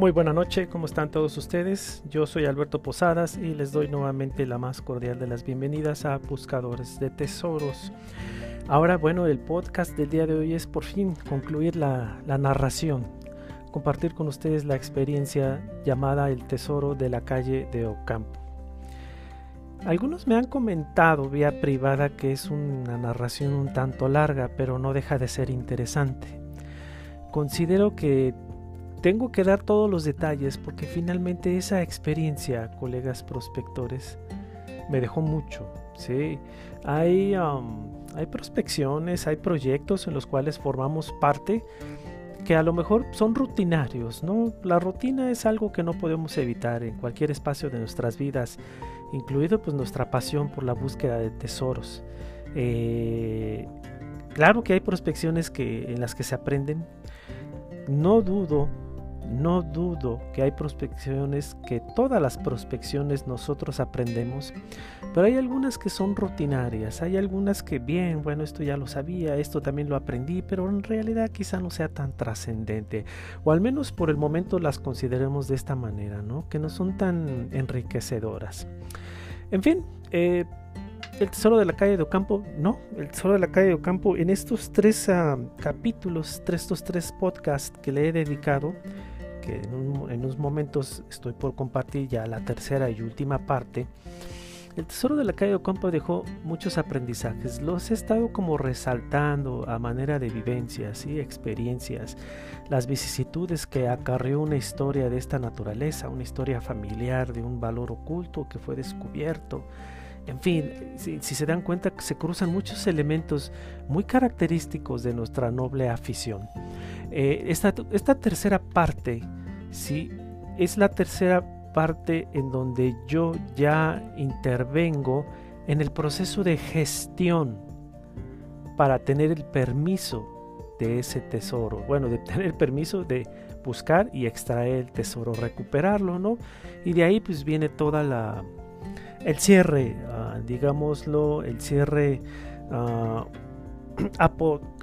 Muy buena noche, ¿cómo están todos ustedes? Yo soy Alberto Posadas y les doy nuevamente la más cordial de las bienvenidas a Buscadores de Tesoros. Ahora, bueno, el podcast del día de hoy es por fin concluir la, la narración, compartir con ustedes la experiencia llamada El Tesoro de la calle de Ocampo. Algunos me han comentado vía privada que es una narración un tanto larga, pero no deja de ser interesante. Considero que tengo que dar todos los detalles porque finalmente esa experiencia, colegas prospectores, me dejó mucho. ¿sí? Hay, hay prospecciones, hay proyectos en los cuales formamos parte que a lo mejor son rutinarios, ¿no? La rutina es algo que no podemos evitar en cualquier espacio de nuestras vidas, incluido pues nuestra pasión por la búsqueda de tesoros. Eh, claro que hay prospecciones que, en las que se aprenden. No dudo no dudo que hay prospecciones, que todas las prospecciones nosotros aprendemos, pero hay algunas que son rutinarias, hay algunas que bien, bueno, esto ya lo sabía, esto también lo aprendí, pero en realidad quizá no sea tan trascendente, o al menos por el momento las consideremos de esta manera, ¿no? Que no son tan enriquecedoras. En fin, eh, el tesoro de la calle de Ocampo, no, el tesoro de la calle de Ocampo, en estos tres ah, capítulos, estos tres podcasts que le he dedicado, que en, unos momentos estoy por compartir ya la tercera y última parte, el tesoro de la calle Ocampo dejó muchos aprendizajes. Los he estado como resaltando a manera de vivencias y experiencias, las vicisitudes que acarreó una historia de esta naturaleza, una historia familiar de un valor oculto que fue descubierto. En fin, si, se dan cuenta, se cruzan muchos elementos muy característicos de nuestra noble afición. Eh, esta, tercera parte, sí, es la tercera parte en donde yo ya intervengo en el proceso de gestión para tener el permiso de ese tesoro. Bueno, de tener permiso de buscar y extraer el tesoro, recuperarlo, ¿no? Y de ahí pues viene toda la el cierre, ah, digámoslo, el cierre uh,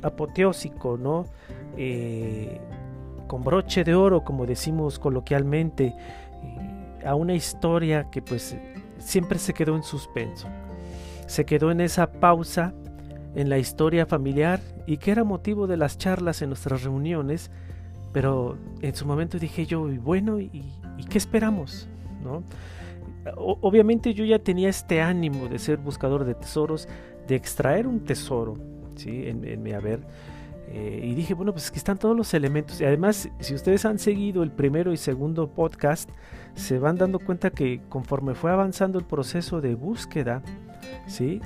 apoteósico, ¿no? Eh, con broche de oro, como decimos coloquialmente, a una historia que pues siempre se quedó en suspenso. Se quedó en esa pausa en la historia familiar y que era motivo de las charlas en nuestras reuniones, pero en su momento dije yo, bueno, ¿y, qué esperamos? ¿No? Obviamente yo ya tenía este ánimo de ser buscador de tesoros, de extraer un tesoro, ¿sí? En, mi haber. Eh, y dije, bueno, pues aquí están todos los elementos. Y además, si ustedes han seguido el primero y segundo podcast, se van dando cuenta que conforme fue avanzando el proceso de búsqueda, ¿sí?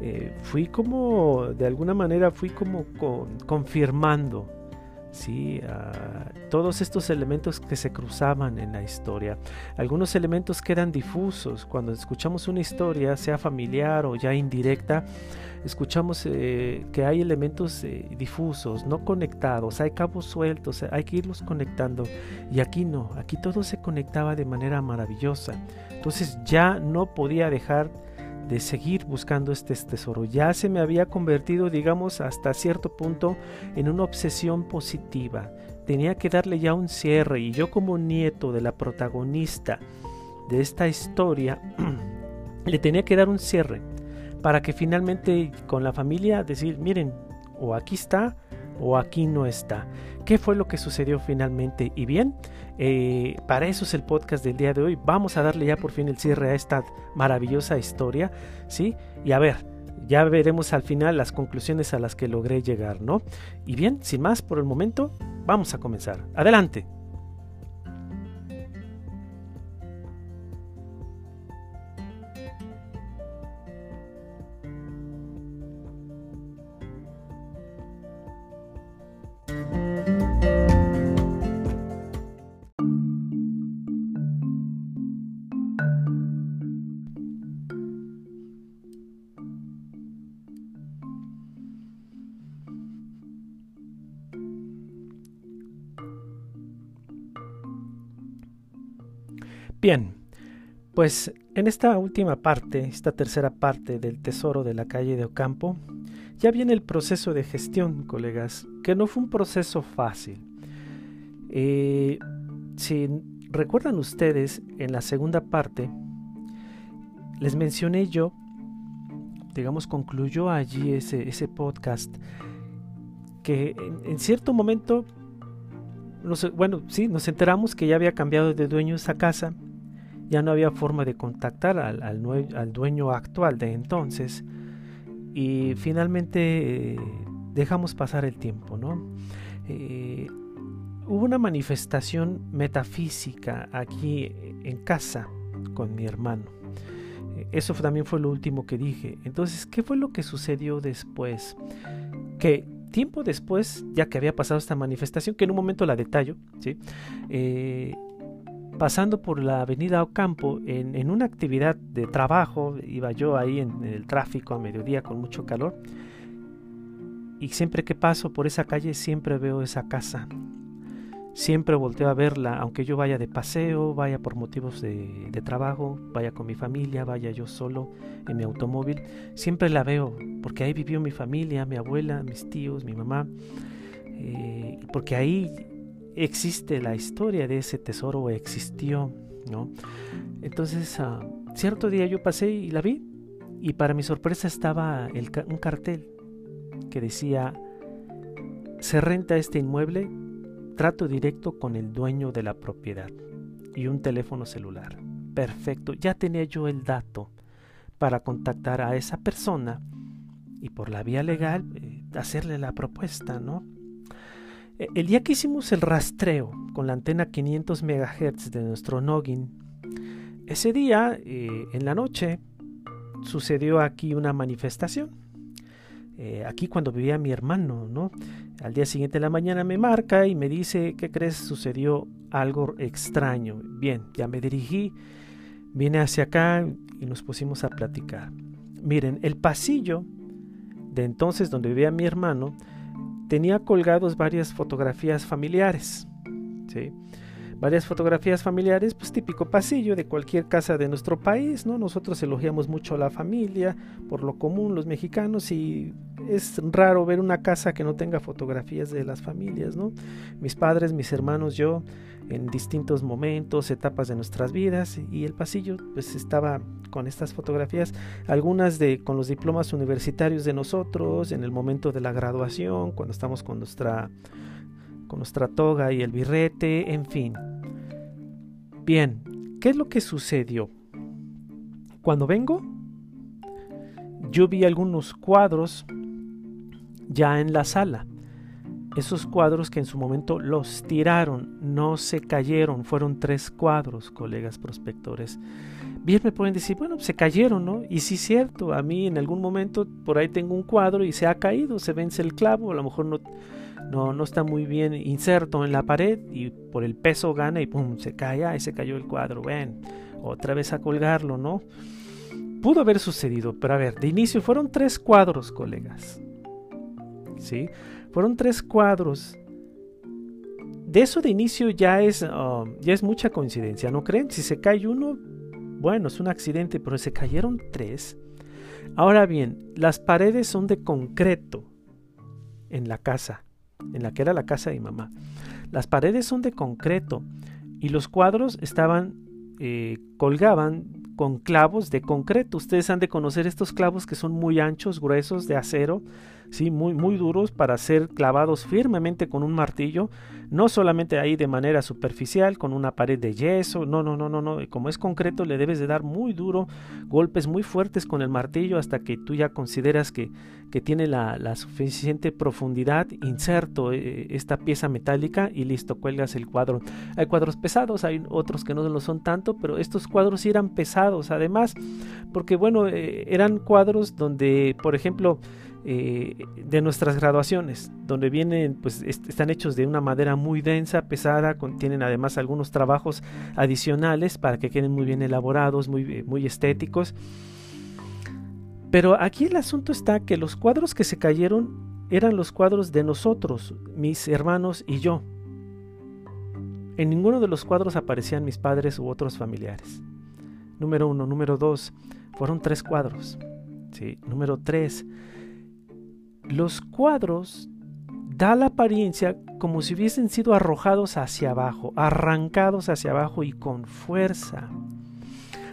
Eh, fui como, de alguna manera, fui como confirmando ¿sí? todos estos elementos que se cruzaban en la historia. Algunos elementos quedan difusos. Cuando escuchamos una historia, sea familiar o ya indirecta, escuchamos eh, que hay elementos eh, difusos, no conectados, hay cabos sueltos, hay que irlos conectando. Y aquí no, aquí todo se conectaba de manera maravillosa. Entonces ya no podía dejar de seguir buscando este tesoro. Ya se me había convertido, digamos, hasta cierto punto en una obsesión positiva. Tenía que darle ya un cierre y yo como nieto de la protagonista de esta historia, le tenía que dar un cierre para que finalmente con la familia decir, miren, o aquí está o aquí no está. ¿Qué fue lo que sucedió finalmente? Y bien, eh, para eso es el podcast del día de hoy. Vamos a darle ya por fin el cierre a esta maravillosa historia, ¿sí? Y a ver, ya veremos al final las conclusiones a las que logré llegar, ¿no? Y bien, sin más por el momento, vamos a comenzar. Adelante. Bien, pues en esta última parte, esta tercera parte del tesoro de la calle de Ocampo, ya viene el proceso de gestión, colegas, que no fue un proceso fácil. Eh, si recuerdan ustedes, en la segunda parte, les mencioné yo, digamos, concluyó allí ese, podcast, que en, cierto momento, bueno, sí, nos enteramos que ya había cambiado de dueño esa casa, ya no había forma de contactar al, al, dueño actual de entonces, y finalmente eh, dejamos pasar el tiempo, ¿no? Eh, hubo una manifestación metafísica aquí en casa con mi hermano. Eso también fue lo último que dije. Entonces, ¿qué fue lo que sucedió después? Que tiempo después, ya que había pasado esta manifestación, que en un momento la detallo, ¿sí? Eh, pasando por la avenida Ocampo, en, en, una actividad de trabajo, iba yo ahí en el tráfico a mediodía con mucho calor, y siempre que paso por esa calle siempre veo esa casa Siempre volteo a verla, aunque yo vaya de paseo, vaya por motivos de, trabajo, vaya con mi familia, vaya yo solo en mi automóvil. Siempre la veo, porque ahí vivió mi familia, mi abuela, mis tíos, mi mamá. Eh, porque ahí existe la historia de ese tesoro, existió, ¿no? Entonces, ah, cierto día yo pasé y la vi, y para mi sorpresa estaba un cartel que decía, se renta este inmueble trato directo con el dueño de la propiedad y un teléfono celular. Perfecto, ya tenía yo el dato para contactar a esa persona y por la vía legal eh, hacerle la propuesta, ¿no? El día que hicimos el rastreo con la antena 500 MHz de nuestro Noggin, ese día, eh, en la noche, sucedió aquí una manifestación. Eh, aquí cuando vivía mi hermano, ¿no? Al día siguiente de la mañana me marca y me dice, ¿qué crees? Sucedió algo extraño. Bien, ya me dirigí, vine hacia acá y nos pusimos a platicar. Miren, el pasillo de entonces donde vivía mi hermano tenía colgados varias fotografías familiares. ¿sí? Varias fotografías familiares, pues típico pasillo de cualquier casa de nuestro país, ¿no? Nosotros elogiamos mucho a la familia, por lo común los mexicanos, y es raro ver una casa que no tenga fotografías de las familias, ¿no? Mis padres, mis hermanos, yo, en distintos momentos, etapas de nuestras vidas, y el pasillo, pues estaba con estas fotografías, algunas de con los diplomas universitarios de nosotros, en el momento de la graduación, cuando estamos con nuestra con nuestra toga y el birrete, en fin. Bien, ¿qué es lo que sucedió? Cuando vengo, yo vi algunos cuadros ya en la sala. Esos cuadros que en su momento los tiraron, no se cayeron, fueron tres cuadros, colegas prospectores. Bien me pueden decir, bueno, se cayeron, ¿no? Y sí cierto, a mí en algún momento por ahí tengo un cuadro y se ha caído, se vence el clavo, a lo mejor no, no, no está muy bien inserto en la pared y por el peso gana y pum, se cae, ahí se cayó el cuadro, ven, otra vez a colgarlo, ¿no? Pudo haber sucedido, pero a ver, de inicio fueron tres cuadros, colegas. ¿Sí? Fueron tres cuadros. De eso de inicio ya es, um, ya es mucha coincidencia, ¿no creen? Si se cae uno, bueno, es un accidente, pero se cayeron tres. Ahora bien, las paredes son de concreto en la casa en la que era la casa de mi mamá. Las paredes son de concreto y los cuadros estaban, eh, colgaban con clavos de concreto. Ustedes han de conocer estos clavos que son muy anchos, gruesos, de acero, ¿sí? muy, muy duros para ser clavados firmemente con un martillo no solamente ahí de manera superficial con una pared de yeso, no, no, no, no, no, como es concreto le debes de dar muy duro, golpes muy fuertes con el martillo hasta que tú ya consideras que, que tiene la, la, suficiente profundidad, inserto eh, esta pieza metálica y listo, cuelgas el cuadro. Hay cuadros pesados, hay otros que no lo son tanto, pero estos cuadros sí eran pesados además, porque bueno, eh, eran cuadros donde, por ejemplo, eh, de nuestras graduaciones, donde vienen, pues están hechos de una madera muy densa, pesada, contienen además algunos trabajos adicionales para que queden muy bien elaborados, muy, eh, muy estéticos. Pero aquí el asunto está que los cuadros que se cayeron eran los cuadros de nosotros, mis hermanos y yo. En ninguno de los cuadros aparecían mis padres u otros familiares. Número uno. Número dos. Fueron tres cuadros. ¿sí? Número tres los cuadros da la apariencia como si hubiesen sido arrojados hacia abajo, arrancados hacia abajo y con fuerza.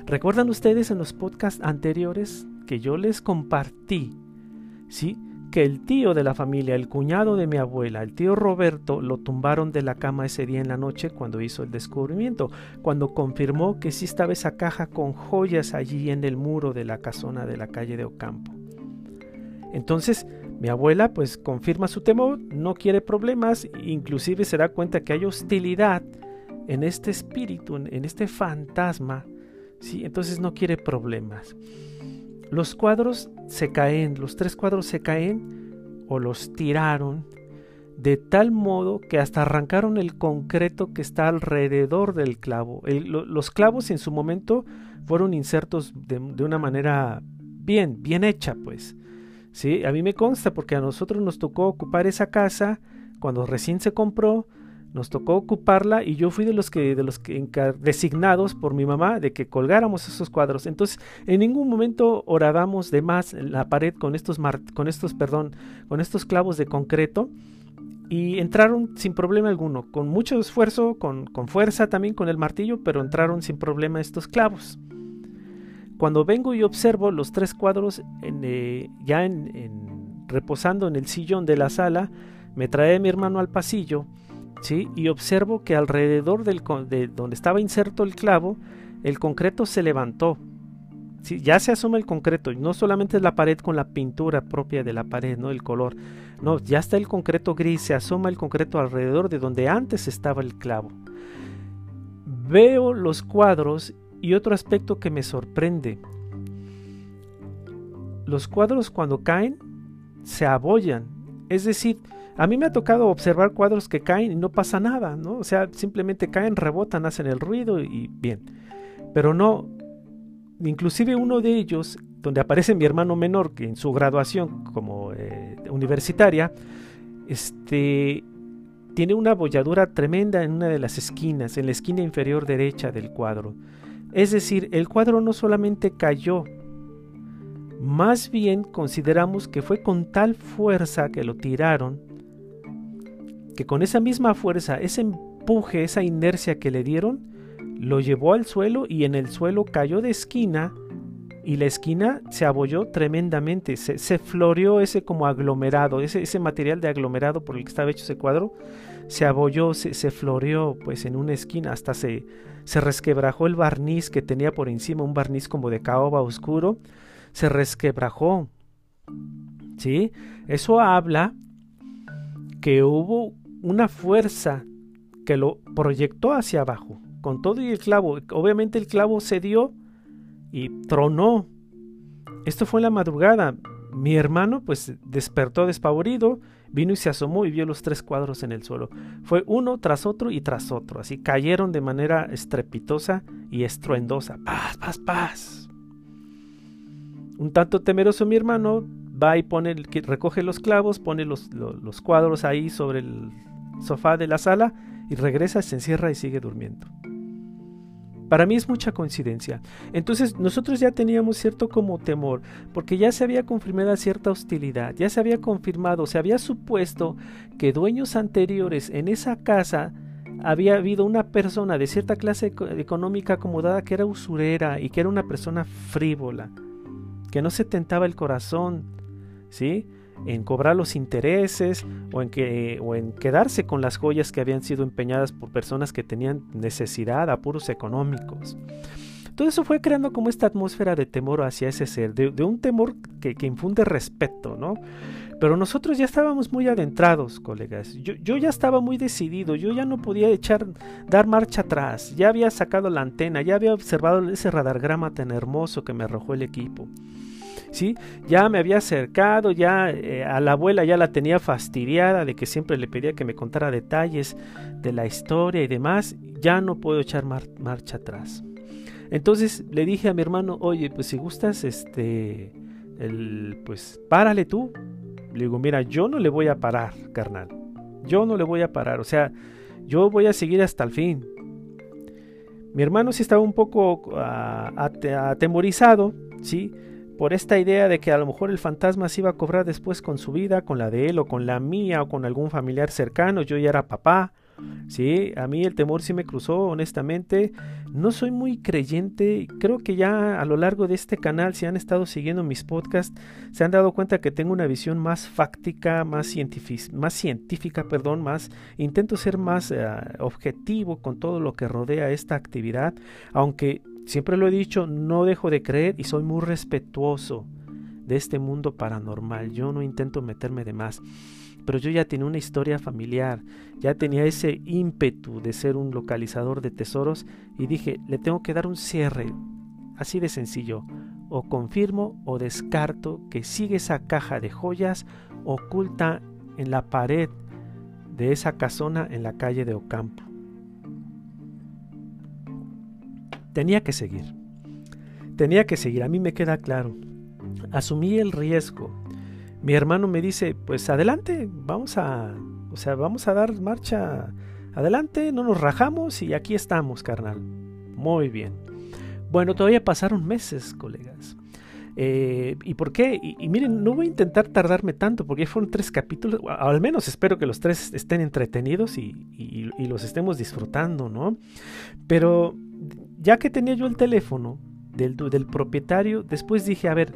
¿Recuerdan ustedes en los podcasts anteriores que yo les compartí, sí, que el tío de la familia, el cuñado de mi abuela, el tío Roberto, lo tumbaron de la cama ese día en la noche cuando hizo el descubrimiento, cuando confirmó que sí estaba esa caja con joyas allí en el muro de la casona de la calle de Ocampo. Entonces, mi abuela pues confirma su temor, no quiere problemas, inclusive se da cuenta que hay hostilidad en este espíritu, en este fantasma, ¿sí? entonces no quiere problemas. Los cuadros se caen, los tres cuadros se caen o los tiraron de tal modo que hasta arrancaron el concreto que está alrededor del clavo. los clavos en su momento fueron insertos de, una manera bien, bien hecha, pues. Sí, a mí me consta porque a nosotros nos tocó ocupar esa casa cuando recién se compró nos tocó ocuparla y yo fui de los que de los que designados por mi mamá de que colgáramos esos cuadros. Entonces, en ningún momento horadamos de más la pared con estos con estos, perdón, con estos clavos de concreto y entraron sin problema alguno, con mucho esfuerzo, con, con fuerza también con el martillo, pero entraron sin problema estos clavos. Cuando vengo y observo los tres cuadros eh, ya en, reposando en el sillón de la sala, me trae mi hermano al pasillo y observo que alrededor del, de donde estaba inserto el clavo, el concreto se levantó. Ya se asoma el concreto, no solamente es la pared con la pintura propia de la pared, ¿no? el color. No, ya está el concreto gris, se asoma el concreto alrededor de donde antes estaba el clavo. Veo los cuadros y otro aspecto que me sorprende. Los cuadros cuando caen se abollan, es decir, a mí me ha tocado observar cuadros que caen y no pasa nada, ¿no? O sea, simplemente caen, rebotan, hacen el ruido y bien. Pero no, inclusive uno de ellos, donde aparece mi hermano menor, que en su graduación como eh, universitaria, este, tiene una bolladura tremenda en una de las esquinas, en la esquina inferior derecha del cuadro. Es decir, el cuadro no solamente cayó, más bien consideramos que fue con tal fuerza que lo tiraron que con esa misma fuerza, ese empuje, esa inercia que le dieron, lo llevó al suelo y en el suelo cayó de esquina y la esquina se abolló tremendamente, se, floreó ese como aglomerado, ese, ese, material de aglomerado por el que estaba hecho ese cuadro, se abolló, se, se floreó pues en una esquina, hasta se, se resquebrajó el barniz que tenía por encima, un barniz como de caoba oscuro, se resquebrajó. ¿Sí? Eso habla que hubo una fuerza que lo proyectó hacia abajo, con todo y el clavo. Obviamente el clavo cedió y tronó. Esto fue en la madrugada. Mi hermano pues despertó despavorido, vino y se asomó y vio los tres cuadros en el suelo. Fue uno tras otro y tras otro, así cayeron de manera estrepitosa y estruendosa. Paz, paz, paz. Un tanto temeroso mi hermano va y pone, recoge los clavos, pone los, los cuadros ahí sobre el sofá de la sala y regresa, se encierra y sigue durmiendo. Para mí es mucha coincidencia. Entonces nosotros ya teníamos cierto como temor, porque ya se había confirmado cierta hostilidad, ya se había confirmado, se había supuesto que dueños anteriores en esa casa había habido una persona de cierta clase económica acomodada que era usurera y que era una persona frívola, que no se tentaba el corazón, ¿sí? En cobrar los intereses o en, que, o en quedarse con las joyas que habían sido empeñadas por personas que tenían necesidad, apuros económicos. Todo eso fue creando como esta atmósfera de temor hacia ese ser, de, un temor que, infunde respeto, ¿no? Pero nosotros ya estábamos muy adentrados, colegas. Yo, yo, ya estaba muy decidido, yo ya no podía echar, dar marcha atrás. Ya había sacado la antena, ya había observado ese radargrama tan hermoso que me arrojó el equipo. ¿Sí? Ya me había acercado, ya eh, a la abuela ya la tenía fastidiada de que siempre le pedía que me contara detalles de la historia y demás, ya no puedo echar marcha atrás. Entonces le dije a mi hermano, oye, pues si gustas, este, el, pues párale tú. Le digo, mira, yo no le voy a parar, carnal. Yo no le voy a parar, o sea, yo voy a seguir hasta el fin. Mi hermano sí estaba un poco ah, atemorizado, ¿sí? Por esta idea de que a lo mejor el fantasma se iba a cobrar después con su vida, con la de él o con la mía o con algún familiar cercano. Yo ya era papá. Sí, a mí el temor sí me cruzó, honestamente. No soy muy creyente. Creo que ya a lo largo de este canal, si han estado siguiendo mis podcasts, se han dado cuenta que tengo una visión más fáctica, más, científica, más científica, perdón, más intento ser más eh, objetivo con todo lo que rodea esta actividad, aunque siempre lo he dicho, no dejo de creer y soy muy respetuoso de este mundo paranormal. Yo no intento meterme de más pero yo ya tenía una historia familiar, ya tenía ese ímpetu de ser un localizador de tesoros y dije, le tengo que dar un cierre, así de sencillo, o confirmo o descarto que sigue esa caja de joyas oculta en la pared de esa casona en la calle de Ocampo. Tenía que seguir, tenía que seguir, a mí me queda claro. Asumí el riesgo, mi hermano me dice, pues adelante, vamos a, o sea, vamos a dar marcha adelante, no nos rajamos y aquí estamos, carnal. Muy bien. Bueno, todavía pasaron meses, colegas. Eh, ¿Y por qué? Y, miren, no voy a intentar tardarme tanto porque fueron tres capítulos, al menos espero que los tres estén entretenidos y, y los estemos disfrutando, ¿no? Pero ya que tenía yo el teléfono del, del propietario, después dije, a ver,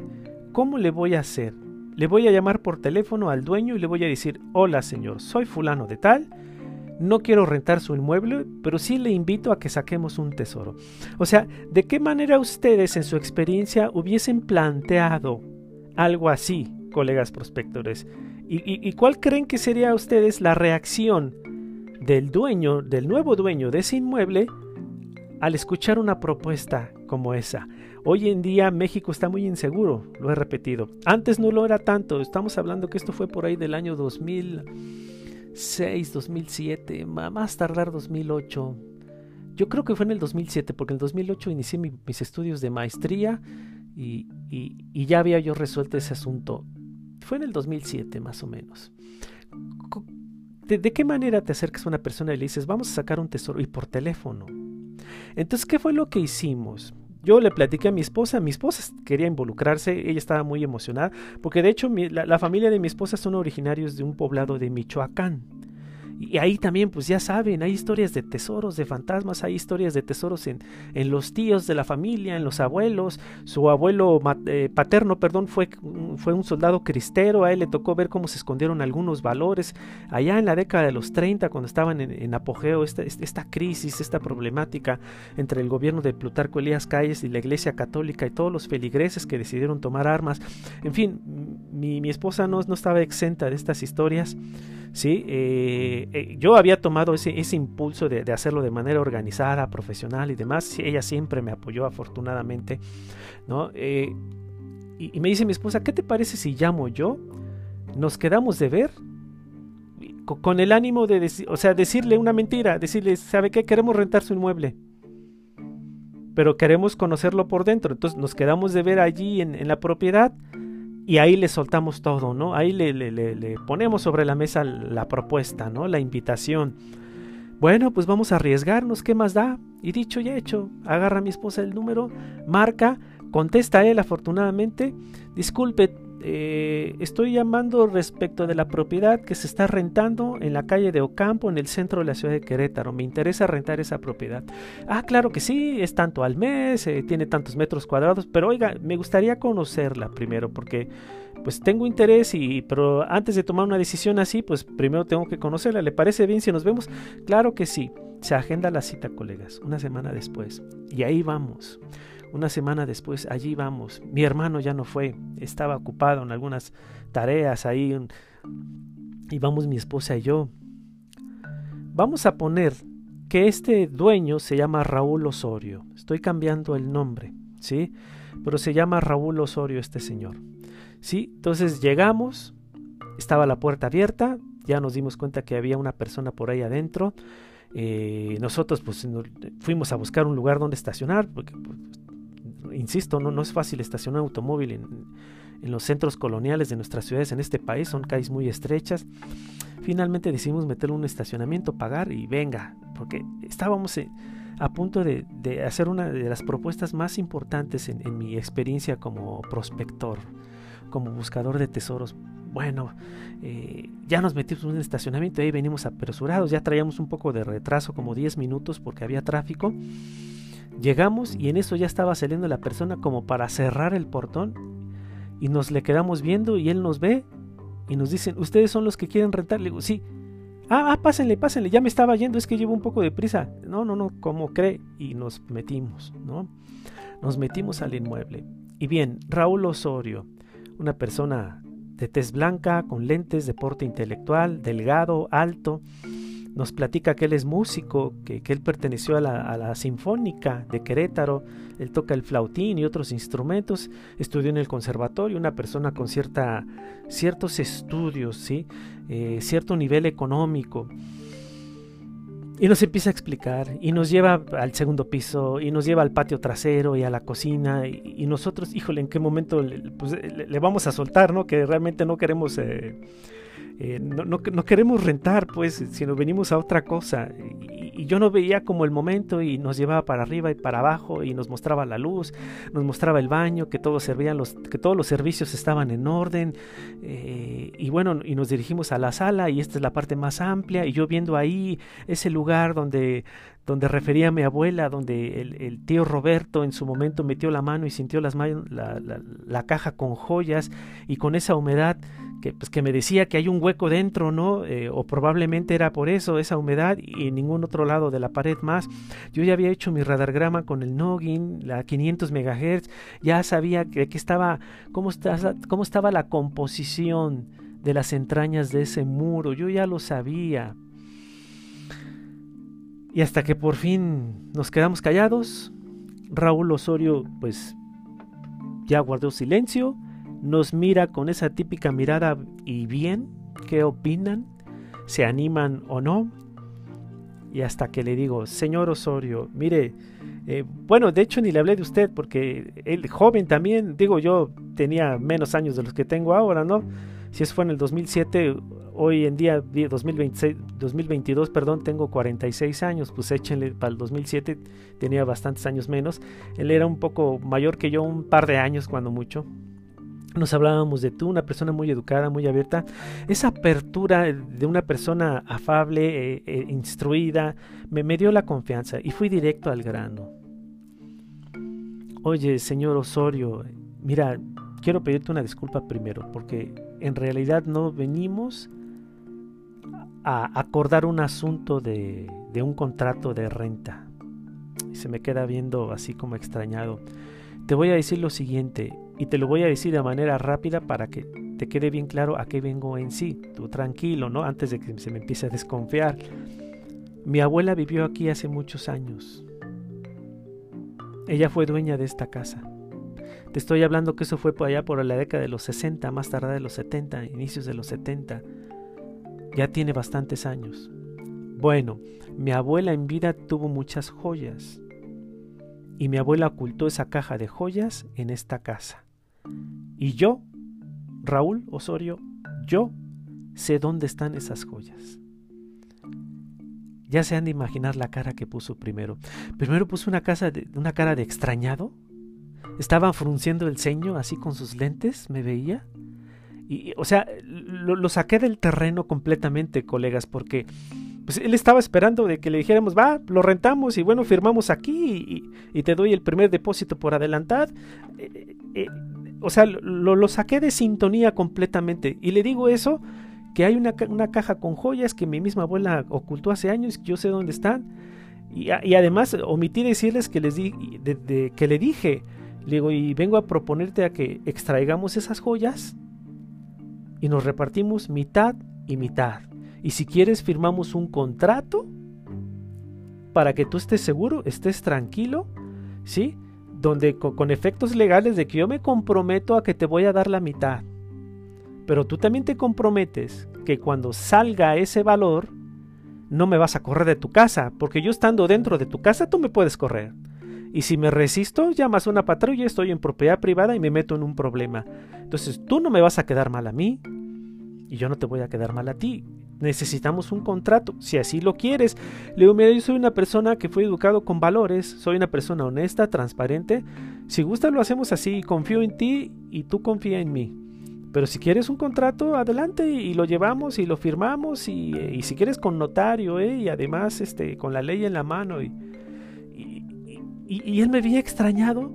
¿cómo le voy a hacer? Le voy a llamar por teléfono al dueño y le voy a decir, hola señor, soy fulano de tal, no quiero rentar su inmueble, pero sí le invito a que saquemos un tesoro. O sea, ¿de qué manera ustedes en su experiencia hubiesen planteado algo así, colegas prospectores? ¿Y, cuál creen que sería ustedes la reacción del dueño, del nuevo dueño de ese inmueble, al escuchar una propuesta como esa? Hoy en día México está muy inseguro, lo he repetido. Antes no lo era tanto, estamos hablando que esto fue por ahí del año 2006, 2007, más tardar 2008. Yo creo que fue en el 2007, porque en el 2008 inicié mis estudios de maestría y, ya había yo resuelto ese asunto. Fue en el 2007 más o menos. ¿De, ¿De, qué manera te acercas a una persona y le dices, vamos a sacar un tesoro y por teléfono? Entonces, ¿qué fue lo que hicimos? Yo le platiqué a mi esposa, mi esposa quería involucrarse, ella estaba muy emocionada, porque de hecho la, la, familia de mi esposa son originarios de un poblado de Michoacán. Y ahí también, pues ya saben, hay historias de tesoros, de fantasmas, hay historias de tesoros en, en los tíos de la familia, en los abuelos. Su abuelo eh, paterno, perdón, fue, fue un soldado cristero, a él le tocó ver cómo se escondieron algunos valores. Allá en la década de los 30, cuando estaban en, apogeo esta, esta, crisis, esta problemática entre el gobierno de Plutarco Elías Calles y la Iglesia Católica y todos los feligreses que decidieron tomar armas. En fin, mi, mi esposa no, no estaba exenta de estas historias. ¿Sí? Eh, eh, yo había tomado ese, impulso de, hacerlo de manera organizada, profesional y demás. Ella siempre me apoyó afortunadamente, ¿no? Eh, y, me dice mi esposa, ¿qué te parece si llamo yo? Nos quedamos de ver con, el ánimo de o sea, decirle una mentira, decirle, ¿sabe qué? Queremos rentar su inmueble pero queremos conocerlo por dentro. Entonces nos quedamos de ver allí en la propiedad y ahí le soltamos todo, ¿no? Ahí le, le, ponemos sobre la mesa la propuesta, ¿no? La invitación. Bueno, pues vamos a arriesgarnos, ¿qué más da? Y dicho y hecho, agarra a mi esposa el número, marca, contesta él afortunadamente, disculpe, eh, estoy llamando respecto de la propiedad que se está rentando en la calle de Ocampo, en el centro de la ciudad de Querétaro. Me interesa rentar esa propiedad. Ah, claro que sí, es tanto al mes, eh, tiene tantos metros cuadrados, pero oiga, me gustaría conocerla primero porque pues tengo interés y pero antes de tomar una decisión así, pues primero tengo que conocerla. ¿Le parece bien si nos vemos? Claro que sí. Se agenda la cita, colegas, una semana después. Y ahí vamos. Una semana después, allí vamos. Mi hermano ya no fue, estaba ocupado en algunas tareas ahí. Y vamos mi esposa y yo. Vamos a poner que este dueño se llama Raúl Osorio. Estoy cambiando el nombre, ¿sí? Pero se llama Raúl Osorio este señor. ¿Sí? Entonces llegamos, estaba la puerta abierta, ya nos dimos cuenta que había una persona por ahí adentro. Eh, nosotros pues fuimos a buscar un lugar donde estacionar, porque pues, insisto, no, no es fácil estacionar automóvil en, en los centros coloniales de nuestras ciudades en este país, son calles muy estrechas. Finalmente decidimos meterle un estacionamiento, pagar y venga, porque estábamos a punto de, hacer una de las propuestas más importantes en, mi experiencia como prospector, como buscador de tesoros. Bueno, eh, ya nos metimos en un estacionamiento, ahí venimos apresurados, ya traíamos un poco de retraso, como 10 minutos porque había tráfico. Llegamos y en eso ya estaba saliendo la persona como para cerrar el portón y nos le quedamos viendo y él nos ve y nos dicen, ¿ustedes son los que quieren rentar? Le digo, sí. Ah, ah, pásenle, pásenle, ya me estaba yendo, es que llevo un poco de prisa. No, no, no, como cree? Y nos metimos, ¿no? Nos metimos al inmueble. Y bien, Raúl Osorio, una persona de tez blanca, con lentes de porte intelectual, delgado, alto, nos platica que él es músico, que, él perteneció a la, Sinfónica de Querétaro, él toca el flautín y otros instrumentos, estudió en el conservatorio, una persona con cierta, ciertos estudios, ¿sí? Eh, cierto nivel económico. Y nos empieza a explicar, y nos lleva al segundo piso, y nos lleva al patio trasero y a la cocina, y, nosotros, híjole, ¿en qué momento le, pues, le, vamos a soltar, no? Que realmente no queremos... Eh, eh, no, queremos rentar, pues, sino venimos a otra cosa. Y, yo no veía como el momento y nos llevaba para arriba y para abajo y nos mostraba la luz, nos mostraba el baño, que todos servían los, que todos los servicios estaban en orden. Eh, y bueno, y nos dirigimos a la sala y esta es la parte más amplia y yo viendo ahí ese lugar donde, donde refería a mi abuela, donde el, tío Roberto en su momento metió la mano y sintió las la, la caja con joyas y con esa humedad que, pues, que me decía que hay un hueco dentro, ¿no? Eh, o probablemente era por eso, esa humedad y ningún otro lado de la pared más. Yo ya había hecho mi radargrama con el Noggin, la 500 MHz, ya sabía que, que estaba, cómo, está, cómo estaba la composición de las entrañas de ese muro, yo ya lo sabía. Y hasta que por fin nos quedamos callados, Raúl Osorio pues ya guardó silencio nos mira con esa típica mirada y bien, ¿qué opinan? ¿Se animan o no? Y hasta que le digo, señor Osorio, mire, eh, bueno, de hecho ni le hablé de usted porque el joven también, digo yo, tenía menos años de los que tengo ahora, ¿no? Si eso fue en el 2007, hoy en día, 2026, 2022, perdón, tengo 46 años, pues échenle, para el 2007 tenía bastantes años menos. Él era un poco mayor que yo, un par de años cuando mucho nos hablábamos de tú, una persona muy educada, muy abierta, esa apertura de una persona afable, eh, eh, instruida, me, me dio la confianza y fui directo al grano. Oye, señor Osorio, mira, quiero pedirte una disculpa primero, porque en realidad no venimos a acordar un asunto de, de un contrato de renta. Y se me queda viendo así como extrañado. Te voy a decir lo siguiente, y te lo voy a decir de manera rápida para que te quede bien claro a qué vengo en sí. Tú tranquilo, ¿no? Antes de que se me empiece a desconfiar. Mi abuela vivió aquí hace muchos años. Ella fue dueña de esta casa. Te estoy hablando que eso fue por allá por la década de los 60, más tarde de los 70, inicios de los 70. Ya tiene bastantes años. Bueno, mi abuela en vida tuvo muchas joyas. Y mi abuela ocultó esa caja de joyas en esta casa. Y yo, Raúl Osorio, yo sé dónde están esas joyas. Ya se han de imaginar la cara que puso primero. Primero puso una, casa de, una cara de extrañado. Estaba frunciendo el ceño así con sus lentes, me veía. Y, o sea, lo, saqué del terreno completamente, colegas, porque pues él estaba esperando de que le dijéramos, va, lo rentamos y bueno, firmamos aquí y, te doy el primer depósito por adelantad. Eh, eh, o sea, lo, saqué de sintonía completamente. Y le digo eso, que hay una, caja con joyas que mi misma abuela ocultó hace años, yo sé dónde están. Y, además omití decirles que, les di, que le dije, le digo, y vengo a proponerte a que extraigamos esas joyas y nos repartimos mitad y mitad. Y si quieres firmamos un contrato para que tú estés seguro, estés tranquilo, ¿sí? Donde con, efectos legales de que yo me comprometo a que te voy a dar la mitad. Pero tú también te comprometes que cuando salga ese valor, no me vas a correr de tu casa, porque yo estando dentro de tu casa tú me puedes correr. Y si me resisto, llamas a una patrulla, estoy en propiedad privada y me meto en un problema. Entonces tú no me vas a quedar mal a mí y yo no te voy a quedar mal a ti. Necesitamos un contrato, si así lo quieres. Le digo, mira, yo soy una persona que fue educado con valores, soy una persona honesta, transparente. Si gusta lo hacemos así, confío en ti y tú confía en mí. Pero si quieres un contrato, adelante y lo llevamos y lo firmamos y, si quieres con notario, ¿eh? y además este, con la ley en la mano. Y, y, él me había extrañado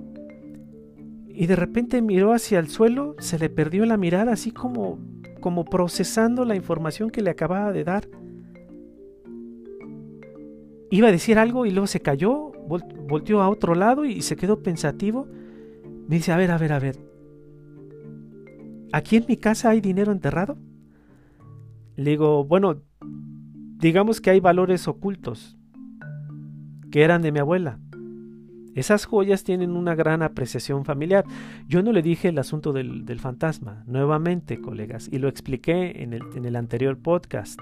y de repente miró hacia el suelo, se le perdió la mirada así como, como procesando la información que le acababa de dar. Iba a decir algo y luego se cayó, volteó a otro lado y se quedó pensativo. Me dice, a ver, a ver, a ver, ¿aquí en mi casa hay dinero enterrado? Le digo, bueno, digamos que hay valores ocultos que eran de mi abuela. Esas joyas tienen una gran apreciación familiar. Yo no le dije el asunto del, fantasma, nuevamente, colegas, y lo expliqué en el, anterior podcast.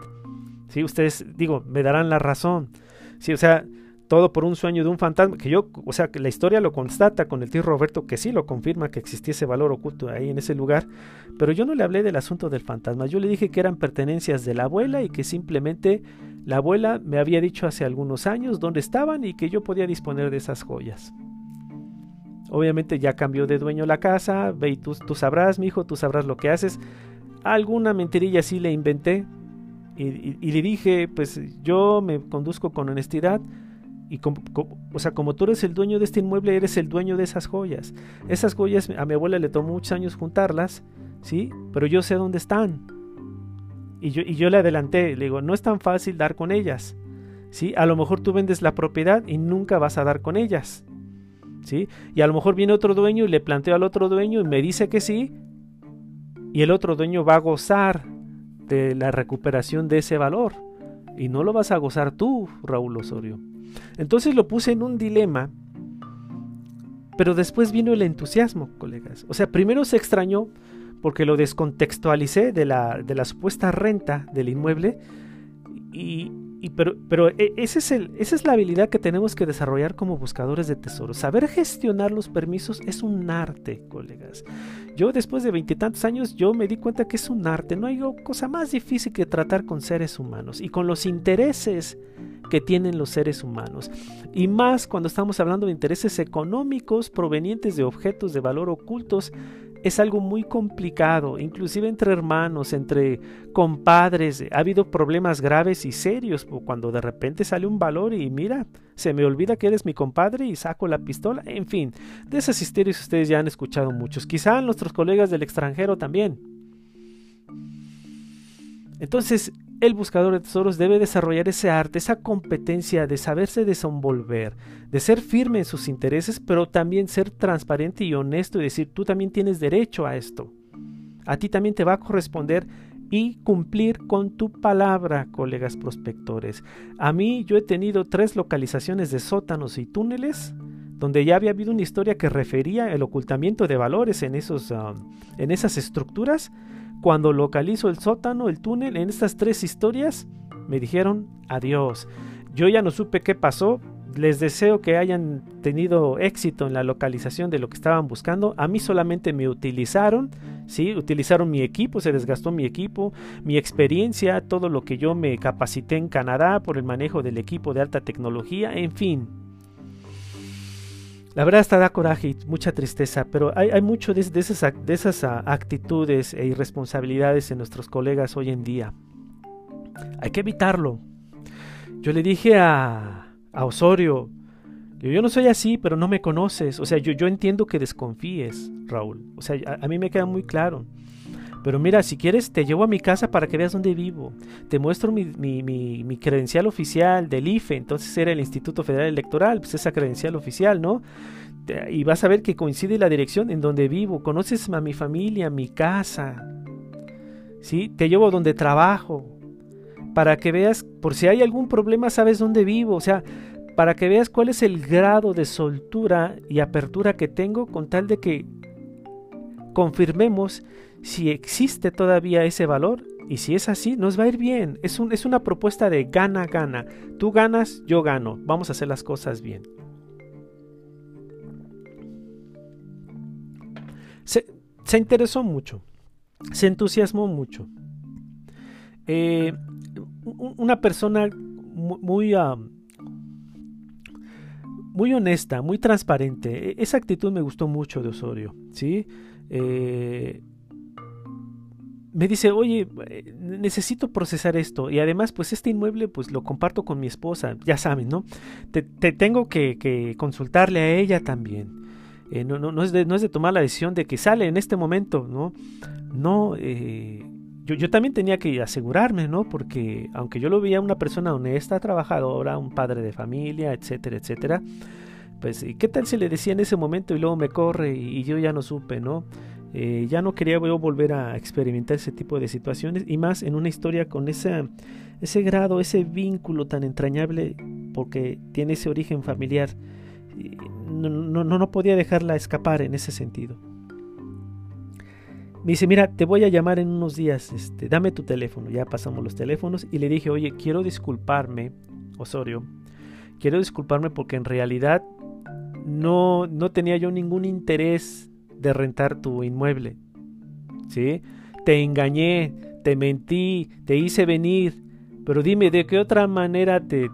Sí, ustedes, digo, me darán la razón. Sí, o sea, todo por un sueño de un fantasma, que yo, o sea, que la historia lo constata con el tío Roberto, que sí lo confirma que existiese valor oculto ahí en ese lugar, pero yo no le hablé del asunto del fantasma, yo le dije que eran pertenencias de la abuela y que simplemente la abuela me había dicho hace algunos años dónde estaban y que yo podía disponer de esas joyas. Obviamente ya cambió de dueño la casa, ve y tú, sabrás, mi hijo, tú sabrás lo que haces. Alguna mentirilla sí le inventé y, le dije, pues yo me conduzco con honestidad, y como, o sea, como tú eres el dueño de este inmueble, eres el dueño de esas joyas. Esas joyas a mi abuela le tomó muchos años juntarlas, ¿sí? Pero yo sé dónde están. Y yo, y yo le adelanté, le digo, no es tan fácil dar con ellas. ¿Sí? A lo mejor tú vendes la propiedad y nunca vas a dar con ellas. ¿Sí? Y a lo mejor viene otro dueño y le planteo al otro dueño y me dice que sí. Y el otro dueño va a gozar de la recuperación de ese valor. Y no lo vas a gozar tú, Raúl Osorio. Entonces lo puse en un dilema, pero después vino el entusiasmo, colegas. O sea, primero se extrañó porque lo descontextualicé de la, de la supuesta renta del inmueble y, pero, pero e, ese es el, esa es la habilidad que tenemos que desarrollar como buscadores de tesoros. Saber gestionar los permisos es un arte, colegas. Yo después de veintitantos años, yo me di cuenta que es un arte. No hay cosa más difícil que tratar con seres humanos y con los intereses que tienen los seres humanos. Y más cuando estamos hablando de intereses económicos provenientes de objetos de valor ocultos es algo muy complicado, inclusive entre hermanos, entre compadres. Ha habido problemas graves y serios cuando de repente sale un valor y mira, se me olvida que eres mi compadre y saco la pistola. En fin, de esas historias ustedes ya han escuchado muchos. Quizá nuestros colegas del extranjero también. Entonces, el buscador de tesoros debe desarrollar ese arte, esa competencia de saberse desenvolver, de ser firme en sus intereses, pero también ser transparente y honesto y decir, tú también tienes derecho a esto. A ti también te va a corresponder y cumplir con tu palabra, colegas prospectores. A mí yo he tenido tres localizaciones de sótanos y túneles donde ya había habido una historia que refería el ocultamiento de valores en, esos, ah, en esas estructuras cuando localizo el sótano, el túnel, en estas tres historias, me dijeron adiós. Yo ya no supe qué pasó. Les deseo que hayan tenido éxito en la localización de lo que estaban buscando. A mí solamente me utilizaron, ¿sí? Utilizaron mi equipo, se desgastó mi equipo, mi experiencia, todo lo que yo me capacité en Canadá por el manejo del equipo de alta tecnología, en fin. La verdad hasta da coraje y mucha tristeza, pero hay, mucho de, esas, de esas ah, actitudes e irresponsabilidades en nuestros colegas hoy en día. Hay que evitarlo. Yo le dije a, a Osorio, yo no soy así, pero no me conoces. O sea, yo, yo entiendo que desconfíes, Raúl. O sea, a mí me queda muy claro. Pero mira, si quieres, te llevo a mi casa para que veas dónde vivo. Te muestro mi, mi, mi, credencial oficial del IFE, entonces era el Instituto Federal Electoral, pues esa credencial oficial, ¿no? Y vas a ver que coincide la dirección en donde vivo. Conoces a mi familia, mi casa. ¿Sí? Te llevo donde trabajo. Para que veas, por si hay algún problema, sabes dónde vivo. O sea, para que veas cuál es el grado de soltura y apertura que tengo con tal de que confirmemos si existe todavía ese valor y si es así, nos va a ir bien. Es, un, es una propuesta de gana, gana. Tú ganas, yo gano. Vamos a hacer las cosas bien. Se, interesó mucho. Se entusiasmó mucho. Eh, una persona muy, muy honesta, muy transparente. E, esa actitud me gustó mucho de Osorio, ¿sí? Eh, me dice, oye, eh, necesito procesar esto y además pues este inmueble pues lo comparto con mi esposa, ya saben, ¿no? Te, tengo que, consultarle a ella también. Eh, no, no, no, es de, no tomar la decisión de que sale en este momento, ¿no? No, eh, yo, yo, también tenía que asegurarme, ¿no? Porque aunque yo lo veía una persona honesta, trabajadora, un padre de familia, etcétera, etcétera, pues ¿qué tal si le decía en ese momento y luego me corre y yo ya no supe, ¿no? Eh, ya no quería volver a experimentar ese tipo de situaciones y más en una historia con ese, ese grado, ese vínculo tan entrañable porque tiene ese origen familiar. No, no, no podía dejarla escapar en ese sentido. Me dice, mira, te voy a llamar en unos días, este, dame tu teléfono. Ya pasamos los teléfonos y le dije, oye, quiero disculparme, Osorio, quiero disculparme porque en realidad no, no tenía yo ningún interés de rentar tu inmueble. ¿Sí? Te engañé, te mentí, te hice venir, pero dime, ¿de qué otra manera te,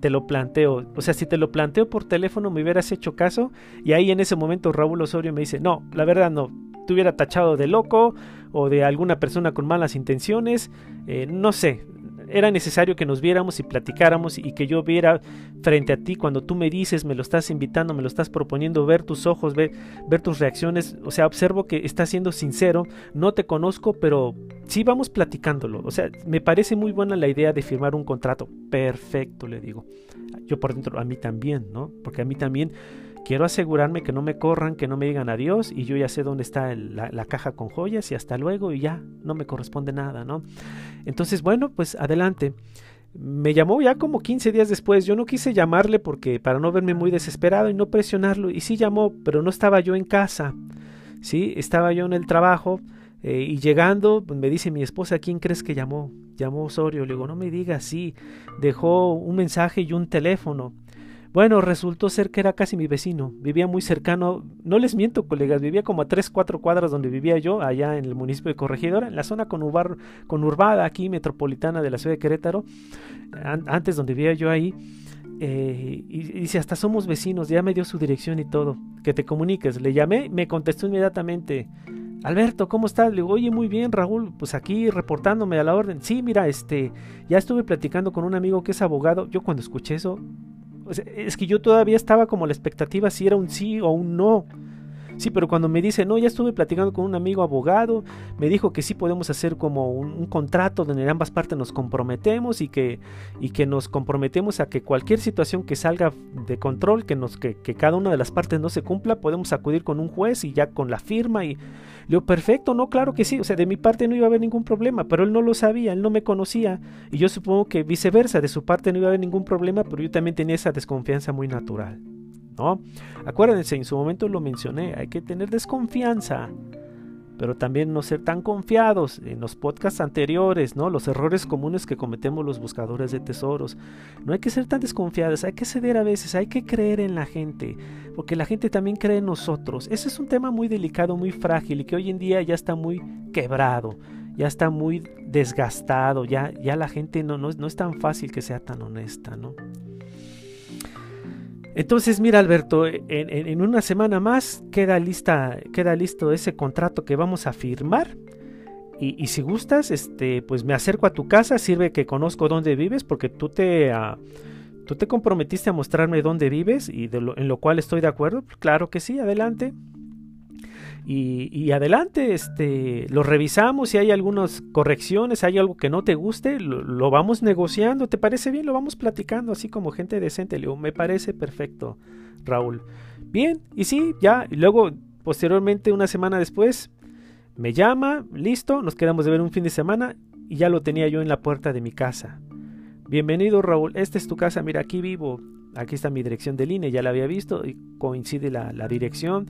te, lo planteo? O sea, si te lo planteo por teléfono, me hubieras hecho caso. Y ahí en ese momento Raúl Osorio me dice, no, la verdad no, te hubiera tachado de loco o de alguna persona con malas intenciones. Eh, no sé, era necesario que nos viéramos y platicáramos y que yo viera frente a ti cuando tú me dices, me lo estás invitando, me lo estás proponiendo, ver tus ojos, ver, ver tus reacciones. O sea, observo que estás siendo sincero, no te conozco, pero sí vamos platicándolo. O sea, me parece muy buena la idea de firmar un contrato. Perfecto, le digo. Yo por dentro, a mí también, ¿no? Porque a mí también Quiero asegurarme que no me corran, que no me digan adiós y yo ya sé dónde está la, caja con joyas y hasta luego y ya, no me corresponde nada, ¿no? Entonces, bueno, pues adelante. Me llamó ya como 15 días después. Yo no quise llamarle porque para no verme muy desesperado y no presionarlo. Y sí llamó, pero no estaba yo en casa. Sí, estaba yo en el trabajo. Eh, y llegando, me dice mi esposa, ¿quién crees que llamó? Llamó Osorio. Le digo, no me digas, sí. Dejó un mensaje y un teléfono. Bueno, resultó ser que era casi mi vecino. Vivía muy cercano, no les miento, colegas, vivía como a 3, 4 cuadras donde vivía yo, allá en el municipio de Corregidora, en la zona conurbada aquí, metropolitana de la ciudad de Querétaro, antes donde vivía yo ahí. Eh, y, dice, hasta somos vecinos, ya me dio su dirección y todo, que te comuniques. Le llamé, me contestó inmediatamente. Alberto, ¿cómo estás? Le digo, oye, muy bien, Raúl, pues aquí reportándome a la orden. Sí, mira, este, ya estuve platicando con un amigo que es abogado. Yo cuando escuché eso, es que yo todavía estaba como la expectativa si era un sí o un no. Sí, pero cuando me dice, no, ya estuve platicando con un amigo abogado, me dijo que sí podemos hacer como un, contrato donde ambas partes nos comprometemos y que, y que nos comprometemos a que cualquier situación que salga de control, que, nos, que, que cada una de las partes no se cumpla, podemos acudir con un juez y ya con la firma y le digo, perfecto, no, claro que sí, o sea, de mi parte no iba a haber ningún problema, pero él no lo sabía, él no me conocía, y yo supongo que viceversa, de su parte no iba a haber ningún problema, pero yo también tenía esa desconfianza muy natural, ¿no? Acuérdense, en su momento lo mencioné, hay que tener desconfianza pero también no ser tan confiados en los podcasts anteriores, ¿no? Los errores comunes que cometemos los buscadores de tesoros. No hay que ser tan desconfiados, hay que ceder a veces, hay que creer en la gente, porque la gente también cree en nosotros. Ese es un tema muy delicado, muy frágil y que hoy en día ya está muy quebrado, ya está muy desgastado, ya, ya la gente no, no, no es tan fácil que sea tan honesta, ¿no? Entonces, mira Alberto, en, una semana más queda, lista, queda listo ese contrato que vamos a firmar. Y, si gustas, este, pues me acerco a tu casa, sirve que conozco dónde vives, porque tú te, ah, tú te comprometiste a mostrarme dónde vives y en lo cual estoy de acuerdo. Claro que sí, adelante. Y, adelante, este, lo revisamos, si hay algunas correcciones, hay algo que no te guste, lo, vamos negociando, ¿te parece bien? Lo vamos platicando así como gente decente. Me parece perfecto, Raúl. Bien, y sí, ya, y luego, posteriormente, una semana después, me llama, listo, nos quedamos de ver un fin de semana y ya lo tenía yo en la puerta de mi casa. Bienvenido, Raúl, esta es tu casa, mira, aquí vivo, aquí está mi dirección de línea, ya la había visto y coincide la dirección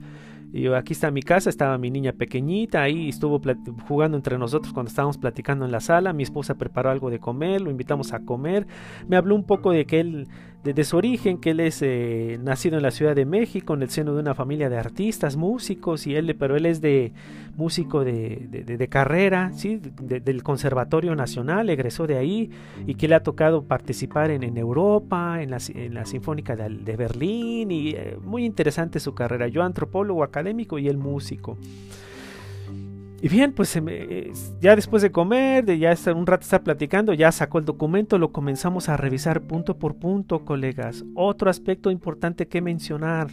y aquí está mi casa, estaba mi niña pequeñita, ahí estuvo jugando entre nosotros cuando estábamos platicando en la sala, mi esposa preparó algo de comer, lo invitamos a comer, me habló un poco de que él, de, su origen, que él es eh, nacido en la Ciudad de México, en el seno de una familia de artistas, músicos, y él, pero él es de músico de, carrera, ¿sí? del Conservatorio Nacional, egresó de ahí, y que le ha tocado participar en, Europa, en la, en la Sinfónica de, Berlín, y eh, muy interesante su carrera. Yo antropólogo académico y él músico. Y bien, pues ya después de comer, de ya estar un rato estar platicando, ya sacó el documento, lo comenzamos a revisar punto por punto, colegas. Otro aspecto importante que mencionar.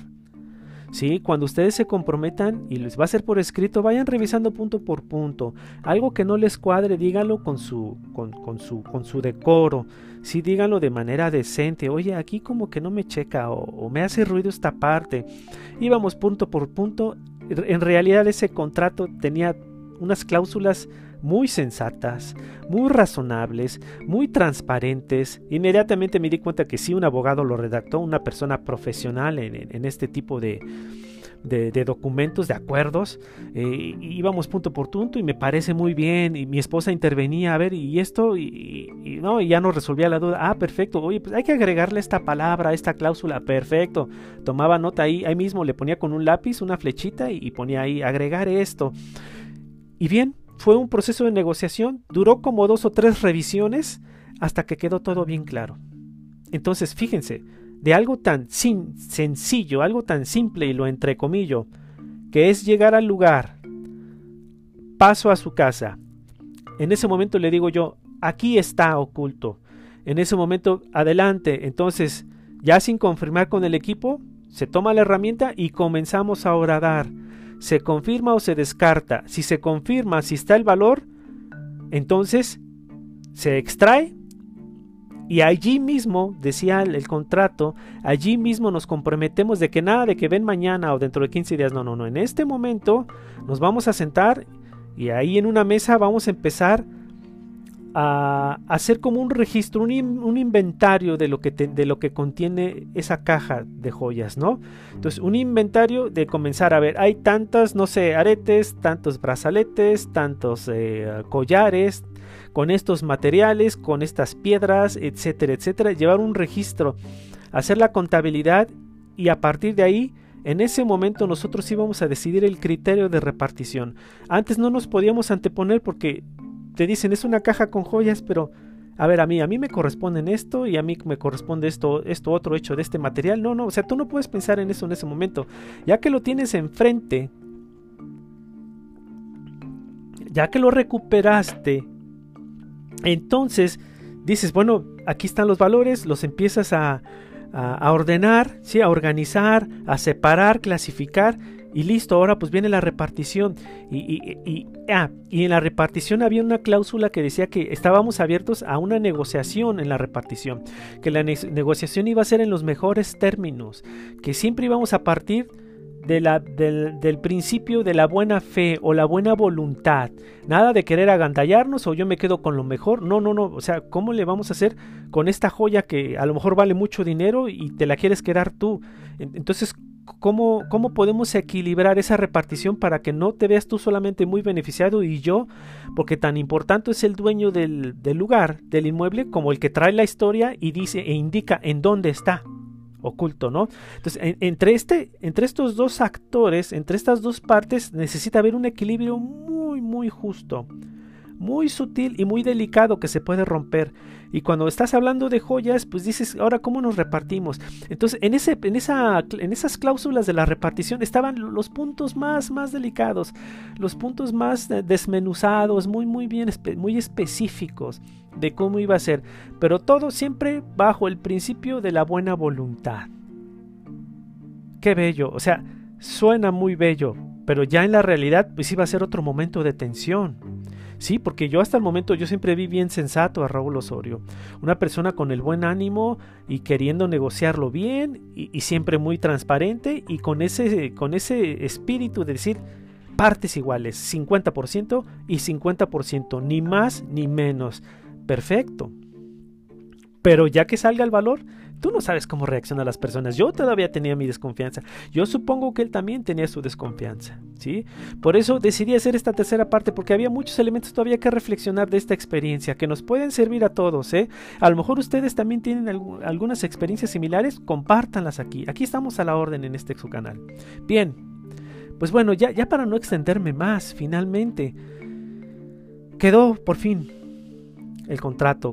Sí, cuando ustedes se comprometan y les va a ser por escrito, vayan revisando punto por punto. Algo que no les cuadre, díganlo con su, con, su, con su decoro. Sí, díganlo de manera decente. Oye, aquí como que no me checa o me hace ruido esta parte. Íbamos punto por punto. En realidad ese contrato tenía unas cláusulas muy sensatas, muy razonables, muy transparentes. Inmediatamente me di cuenta que si un abogado lo redactó, una persona profesional en, este tipo de, documentos, de acuerdos. Eh, íbamos punto por punto y me parece muy bien. Y mi esposa intervenía, a ver, y esto, y, no, y ya nos resolvía la duda. Ah, perfecto. Oye, pues hay que agregarle esta palabra, esta cláusula. Perfecto. Tomaba nota ahí, ahí mismo le ponía con un lápiz una flechita y ponía ahí agregar esto. Y bien, fue un proceso de negociación, duró como dos o tres revisiones hasta que quedó todo bien claro. Entonces, fíjense, de algo tan sencillo, algo tan simple y lo entrecomillo, que es llegar al lugar, paso a su casa. En ese momento le digo yo, aquí está oculto. En ese momento, adelante. Entonces, ya sin confirmar con el equipo, se toma la herramienta y comenzamos a oradar se confirma o se descarta. Si se confirma, si está el valor, entonces se extrae. Y allí mismo, decía el, contrato, allí mismo nos comprometemos de que nada de que ven mañana o dentro de 15 días, no, no, no, en este momento nos vamos a sentar y ahí en una mesa vamos a empezar a hacer como un registro, un, inventario de lo, que de lo que contiene esa caja de joyas, ¿no? Entonces, un inventario de comenzar a ver, hay tantas, no sé, aretes, tantos brazaletes, tantos eh, collares, con estos materiales, con estas piedras, etcétera, etcétera, llevar un registro, hacer la contabilidad y a partir de ahí en ese momento nosotros íbamos a decidir el criterio de repartición. Antes no nos podíamos anteponer porque te dicen es una caja con joyas, pero a ver, a mí, a mí me corresponden esto y a mí me corresponde esto, esto otro hecho de este material. No, no, o sea, tú no puedes pensar en eso en ese momento. Ya que lo tienes enfrente, ya que lo recuperaste, entonces dices, bueno, aquí están los valores, los empiezas a, a, ordenar, ¿sí? a organizar, a separar, clasificar y listo, ahora pues viene la repartición. Y, y, ah, y, en la repartición había una cláusula que decía que estábamos abiertos a una negociación en la repartición, que la negociación iba a ser en los mejores términos, que siempre íbamos a partir de la, del, del, principio de la buena fe o la buena voluntad. Nada de querer agandallarnos o yo me quedo con lo mejor. No, no, no. O sea, ¿cómo le vamos a hacer con esta joya que a lo mejor vale mucho dinero y te la quieres quedar tú? Entonces, ¿cómo, cómo podemos equilibrar esa repartición para que no te veas tú solamente muy beneficiado y yo? Porque tan importante es el dueño del, del lugar, del inmueble, como el que trae la historia y dice e indica en dónde está oculto, ¿no? Entonces, entre, este, entre estos dos actores, entre estas dos partes, necesita haber un equilibrio muy, muy justo, muy sutil y muy delicado que se puede romper. Y cuando estás hablando de joyas, pues dices, ahora cómo nos repartimos. Entonces, en, ese, en, esa, en esas cláusulas de la repartición estaban los puntos más, más delicados, los puntos más desmenuzados, muy, muy bien, muy específicos de cómo iba a ser. Pero todo siempre bajo el principio de la buena voluntad. Qué bello, o sea, suena muy bello, pero ya en la realidad, pues iba a ser otro momento de tensión Sí, porque yo hasta el momento yo siempre vi bien sensato a Raúl Osorio. Una persona con el buen ánimo y queriendo negociarlo bien y, siempre muy transparente y con ese, con ese espíritu de decir partes iguales, 50% y 50%, ni más ni menos. Perfecto. Pero ya que salga el valor, Tú no sabes cómo reaccionan las personas. Yo todavía tenía mi desconfianza. Yo supongo que él también tenía su desconfianza. ¿sí? Por eso decidí hacer esta tercera parte, porque había muchos elementos todavía que reflexionar de esta experiencia, que nos pueden servir a todos. ¿eh? A lo mejor ustedes también tienen algunas experiencias similares, compártanlas aquí. Aquí estamos a la orden en este su canal. Bien, pues bueno, ya, ya para no extenderme más, finalmente quedó por fin el contrato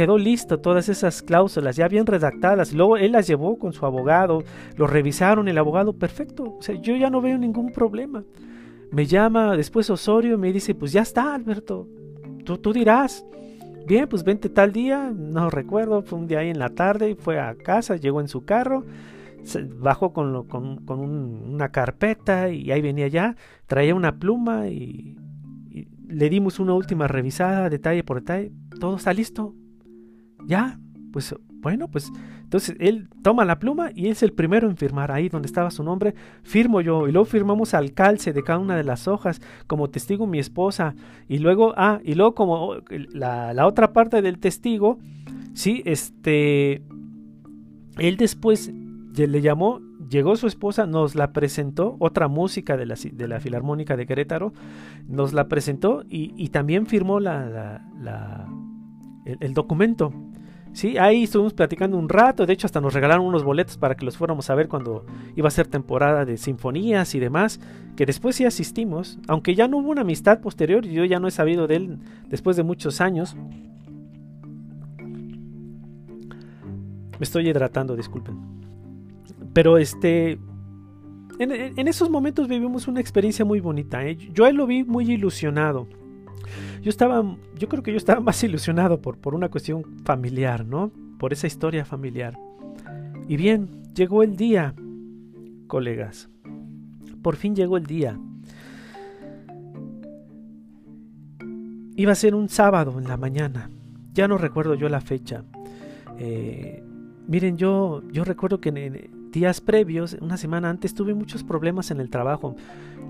quedó listo todas esas cláusulas ya bien redactadas. Luego él las llevó con su abogado, lo revisaron, el abogado, perfecto. Yo ya no veo ningún problema. Me llama después Osorio y me dice, pues ya está, Alberto. Tú, tú dirás. Bien, pues vente tal día, no recuerdo, fue un día ahí en la tarde, fue a casa, llegó en su carro, bajó con, con, con una carpeta y ahí venía ya, traía una pluma y le dimos una última revisada, detalle por detalle, todo está listo, ya, pues bueno, pues entonces él toma la pluma y es el primero en firmar ahí donde estaba su nombre, firmo yo y luego firmamos al calce de cada una de las hojas como testigo mi esposa y luego, ah, y luego como la, la otra parte del testigo, sí, este, él después le llamó, llegó su esposa, nos la presentó, otra música de la, de la Filarmónica de Querétaro, nos la presentó y, y también firmó la, la el, documento. Sí, ahí estuvimos platicando un rato, de hecho hasta nos regalaron unos boletos para que los fuéramos a ver cuando iba a ser temporada de sinfonías y demás, que después sí asistimos, aunque ya no hubo una amistad posterior, yo ya no he sabido de él después de muchos años. Me estoy hidratando, disculpen. Pero este, en, esos momentos vivimos una experiencia muy bonita. ¿eh? Yo lo vi muy ilusionado yo estaba, yo creo que yo estaba más ilusionado por, por una cuestión familiar, ¿no? Por esa historia familiar. Y bien, llegó el día, colegas. Por fin llegó el día. Iba a ser un sábado en la mañana. Ya no recuerdo yo la fecha. Eh, miren, yo, yo recuerdo que en, días previos, una semana antes, tuve muchos problemas en el trabajo.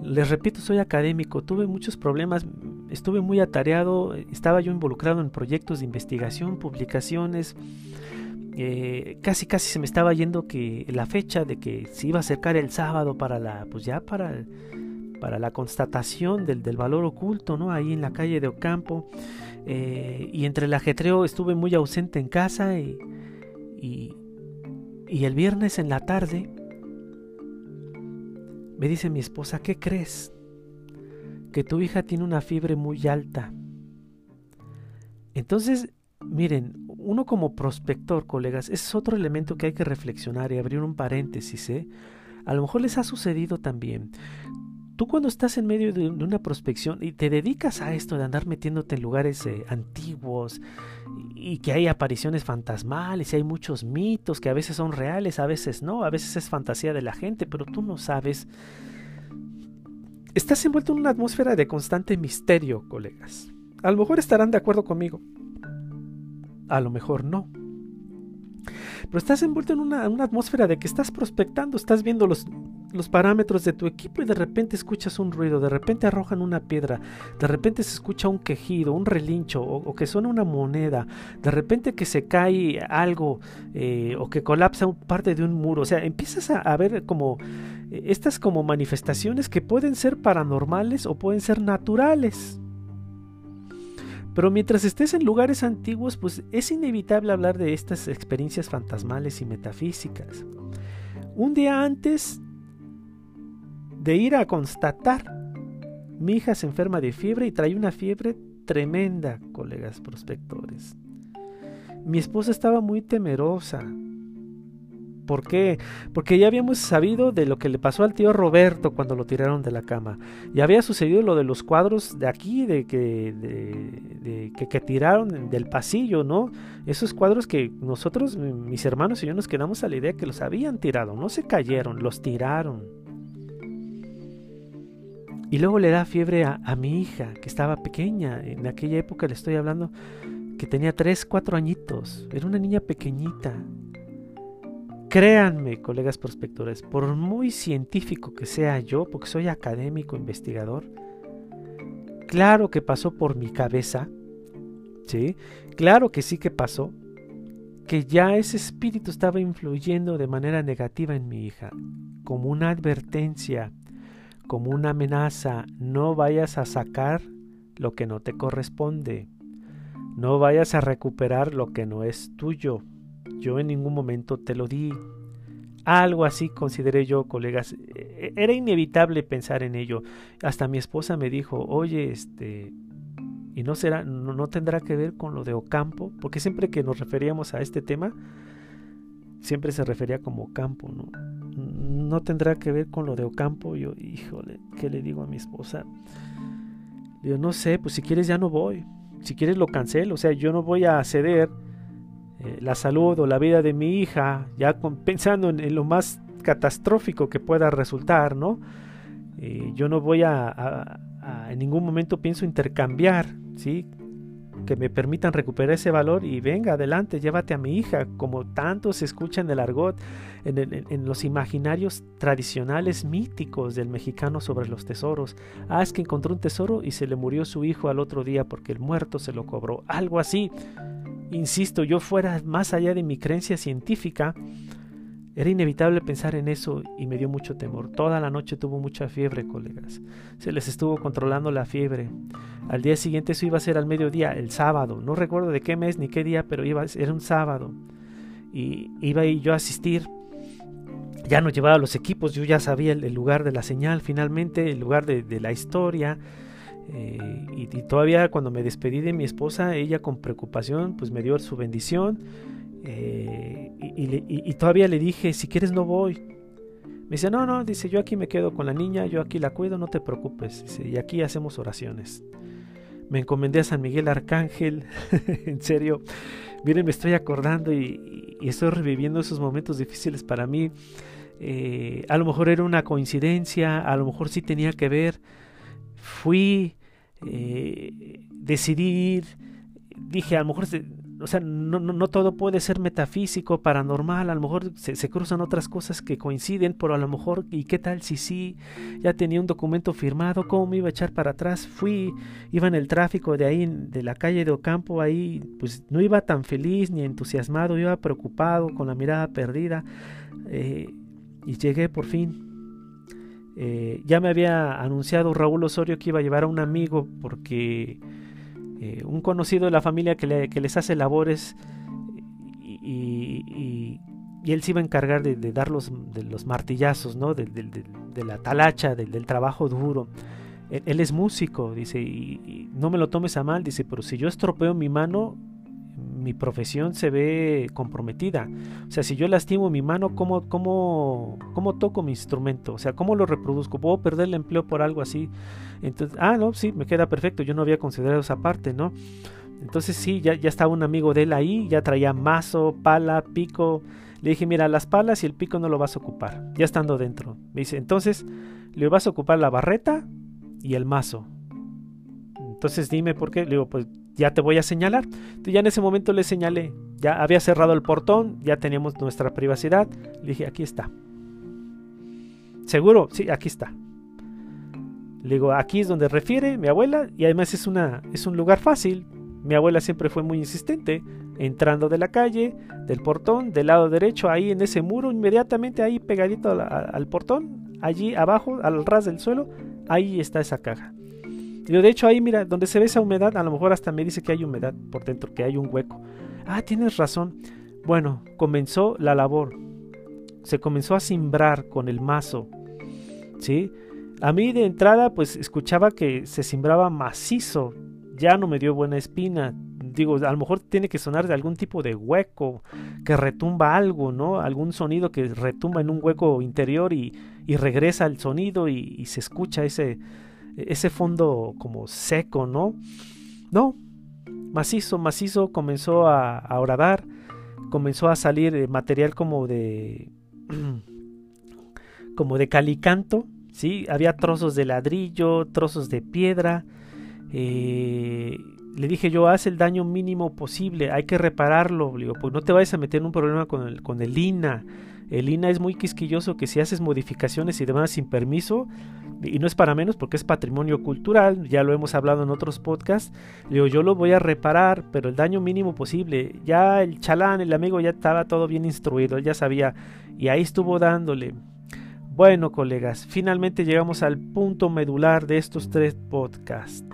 Les repito, soy académico, tuve muchos problemas, estuve muy atareado, estaba yo involucrado en proyectos de investigación, publicaciones. Eh, casi casi se me estaba yendo que la fecha de que se iba a acercar el sábado para la pues ya para para la constatación del, del valor oculto no ahí en la calle de Ocampo eh, y entre el ajetreo estuve muy ausente en casa y, y, y el viernes en la tarde me dice mi esposa ¿qué crees? Que tu hija tiene una fiebre muy alta. Entonces, miren, uno como prospector, colegas, es otro elemento que hay que reflexionar y abrir un paréntesis. ¿eh? A lo mejor les ha sucedido también. Tú cuando estás en medio de una prospección y te dedicas a esto de andar metiéndote en lugares eh, antiguos y que hay apariciones fantasmales y hay muchos mitos que a veces son reales, a veces no, a veces es fantasía de la gente, pero tú no sabes Estás envuelto en una atmósfera de constante misterio, colegas. A lo mejor estarán de acuerdo conmigo. A lo mejor no. Pero estás envuelto en una, atmósfera de que estás prospectando, estás viendo los, los, parámetros de tu equipo y de repente escuchas un ruido, de repente arrojan una piedra, de repente se escucha un quejido, un relincho o, que suena una moneda, de repente que se cae algo eh, o que colapsa parte de un muro. O sea, empiezas a ver como estas como manifestaciones que pueden ser paranormales o pueden ser naturales. Pero mientras estés en lugares antiguos, pues es inevitable hablar de estas experiencias fantasmales y metafísicas. Un día antes de ir a constatar, mi hija se enferma de fiebre y trae una fiebre tremenda, colegas prospectores. Mi esposa estaba muy temerosa, ¿Por qué? Porque ya habíamos sabido de lo que le pasó al tío Roberto cuando lo tiraron de la cama. Ya había sucedido lo de los cuadros de aquí, de que, de, que, tiraron del pasillo, ¿no? Esos cuadros que nosotros, mis hermanos y yo nos quedamos a la idea que los habían tirado. No se cayeron, los tiraron. Y luego le da fiebre a, a mi hija, que estaba pequeña. En aquella época le estoy hablando que tenía 3, 4 añitos. Era una niña pequeñita. Créanme, colegas prospectores, por muy científico que sea yo, porque soy académico, investigador, claro que pasó por mi cabeza, ¿sí? Claro que sí que pasó, que ya ese espíritu estaba influyendo de manera negativa en mi hija, como una advertencia, como una amenaza, no vayas a sacar lo que no te corresponde, no vayas a recuperar lo que no es tuyo, yo en ningún momento te lo di. Algo así consideré yo, colegas. E-, era inevitable pensar en ello. Hasta mi esposa me dijo, oye, este, y no será, no, tendrá que ver con lo de Ocampo, porque siempre que nos referíamos a este tema, siempre se refería como Ocampo, ¿no? No tendrá que ver con lo de Ocampo. Yo, híjole, ¿qué le digo a mi esposa? Digo, no sé, pues si quieres ya no voy. Si quieres lo cancelo. O sea, yo no voy a ceder eh, la salud o la vida de mi hija, ya pensando en, lo más catastrófico que pueda resultar, ¿no? Eh, yo no voy a, en ningún momento pienso intercambiar, ¿sí? Que me permitan recuperar ese valor y venga, adelante, llévate a mi hija, como tanto se escucha en el argot, en, los imaginarios tradicionales míticos del mexicano sobre los tesoros. Ah, es que encontró un tesoro y se le murió su hijo al otro día porque el muerto se lo cobró, algo así. Insisto, yo fuera más allá de mi creencia científica, era inevitable pensar en eso y me dio mucho temor. Toda la noche tuvo mucha fiebre, colegas. Se les estuvo controlando la fiebre. Al día siguiente eso iba a ser al mediodía, el sábado. No recuerdo de qué mes ni qué día, pero iba, era un sábado. Y iba yo a asistir. Ya no llevaba los equipos, yo ya sabía el, lugar de la señal, finalmente el lugar de la historia. Eh, y, todavía cuando me despedí de mi esposa, ella con preocupación pues me dio su bendición eh, y, todavía le dije, si quieres no voy. Me dice, no, no, dice, yo aquí me quedo con la niña, yo aquí la cuido, no te preocupes. y aquí hacemos oraciones. Me encomendé a San Miguel Arcángel, en serio. Miren, me estoy acordando y, estoy reviviendo esos momentos difíciles para mí. Eh, a lo mejor era una coincidencia, a lo mejor sí tenía que ver. Fui, eh, decidir, dije, a lo mejor, o sea, no, no, todo puede ser metafísico, paranormal, a lo mejor se, cruzan otras cosas que coinciden, pero a lo mejor, ¿y qué tal si sí? Ya tenía un documento firmado, ¿cómo me iba a echar para atrás? Fui, iba en el tráfico de ahí, de la calle de Ocampo, ahí, pues no iba tan feliz ni entusiasmado, iba preocupado, con la mirada perdida, eh, y llegué por fin eh, ya me había anunciado Raúl Osorio que iba a llevar a un amigo porque eh, un conocido de la familia que, les hace labores y, él se iba a encargar de, dar los, de los martillazos, ¿no? de, la talacha, del trabajo duro. Él, es músico, dice, y, no me lo tomes a mal, dice, pero si yo estropeo mi mano, mi profesión se ve comprometida. O sea, si yo lastimo mi mano, ¿cómo, cómo, cómo toco mi instrumento? O sea, ¿cómo lo reproduzco? ¿Puedo perder el empleo por algo así? Entonces, ah, no, sí, me queda perfecto. Yo no había considerado esa parte, ¿no? Entonces sí, ya, ya estaba un amigo de él ahí, ya traía mazo, pala, pico. Le dije, mira, las palas y el pico no lo vas a ocupar, ya estando dentro. Me dice, entonces, le vas a ocupar la barreta y el mazo. Entonces dime por qué. Le digo, pues ya te voy a señalar. Ya en ese momento le señalé, ya había cerrado el portón, ya teníamos nuestra privacidad. Le dije, aquí está. ¿Seguro? Sí, aquí está. Le digo, aquí es donde refiere mi abuela y además es, una, es un lugar fácil. Mi abuela siempre fue muy insistente, entrando de la calle, del portón, del lado derecho, ahí en ese muro, inmediatamente ahí pegadito al, al portón, allí abajo, al ras del suelo, ahí está esa caja de hecho ahí, mira, donde se ve esa humedad, a lo mejor hasta me dice que hay humedad por dentro, que hay un hueco. Ah, tienes razón. Bueno, comenzó la labor. Se comenzó a simbrar con el mazo. ¿Sí? A mí de entrada, pues escuchaba que se simbraba macizo. Ya no me dio buena espina. Digo, a lo mejor tiene que sonar de algún tipo de hueco, que retumba algo, ¿no? Algún sonido que retumba en un hueco interior y, regresa el sonido y se escucha ese, ese fondo como seco, ¿no? No, macizo, macizo comenzó a, a horadar, comenzó a salir eh, material como de como de calicanto, ¿sí? Había trozos de ladrillo, trozos de piedra. Eh, le dije yo, haz el daño mínimo posible, hay que repararlo, digo, pues no te vayas a meter en un problema con el, con el INA, el INA es muy quisquilloso que si haces modificaciones y demás sin permiso, y no es para menos porque es patrimonio cultural, ya lo hemos hablado en otros podcasts, le digo, yo lo voy a reparar, pero el daño mínimo posible. Ya el chalán, el amigo ya estaba todo bien instruido, ya sabía, y ahí estuvo dándole. Bueno, colegas, finalmente llegamos al punto medular de estos tres podcasts.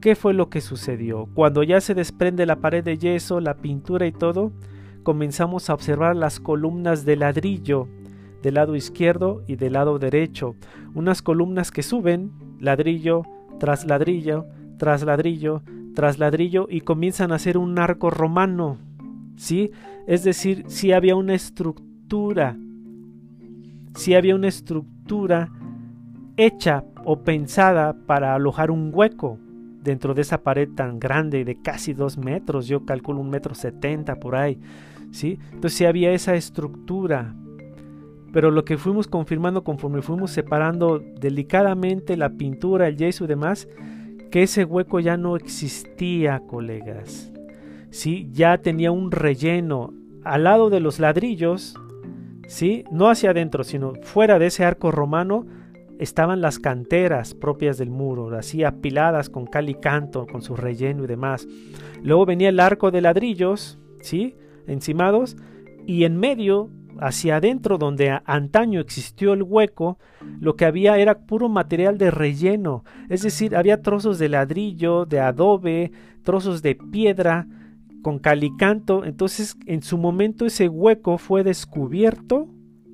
¿Qué fue lo que sucedió? Cuando ya se desprende la pared de yeso, la pintura y todo, comenzamos a observar las columnas de ladrillo del lado izquierdo y del lado derecho, unas columnas que suben ladrillo tras ladrillo, tras ladrillo, tras ladrillo y comienzan a hacer un arco romano. ¿Sí? Es decir, si había una estructura, si había una estructura hecha o pensada para alojar un hueco dentro de esa pared tan grande de casi dos metros, yo calculo un metro setenta por ahí, ¿sí? Entonces si había esa estructura, pero lo que fuimos confirmando conforme fuimos separando delicadamente la pintura, el yeso y demás, que ese hueco ya no existía, colegas. ¿Sí? Ya tenía un relleno al lado de los ladrillos, ¿sí? No hacia adentro, sino fuera de ese arco romano estaban las canteras propias del muro, así apiladas con cal y canto, con su relleno y demás. Luego venía el arco de ladrillos, ¿sí? Encimados, y en medio, hacia adentro, donde antaño existió el hueco, lo que había era puro material de relleno, es decir, había trozos de ladrillo, de adobe, trozos de piedra, con cal y canto. Entonces, en su momento ese hueco fue descubierto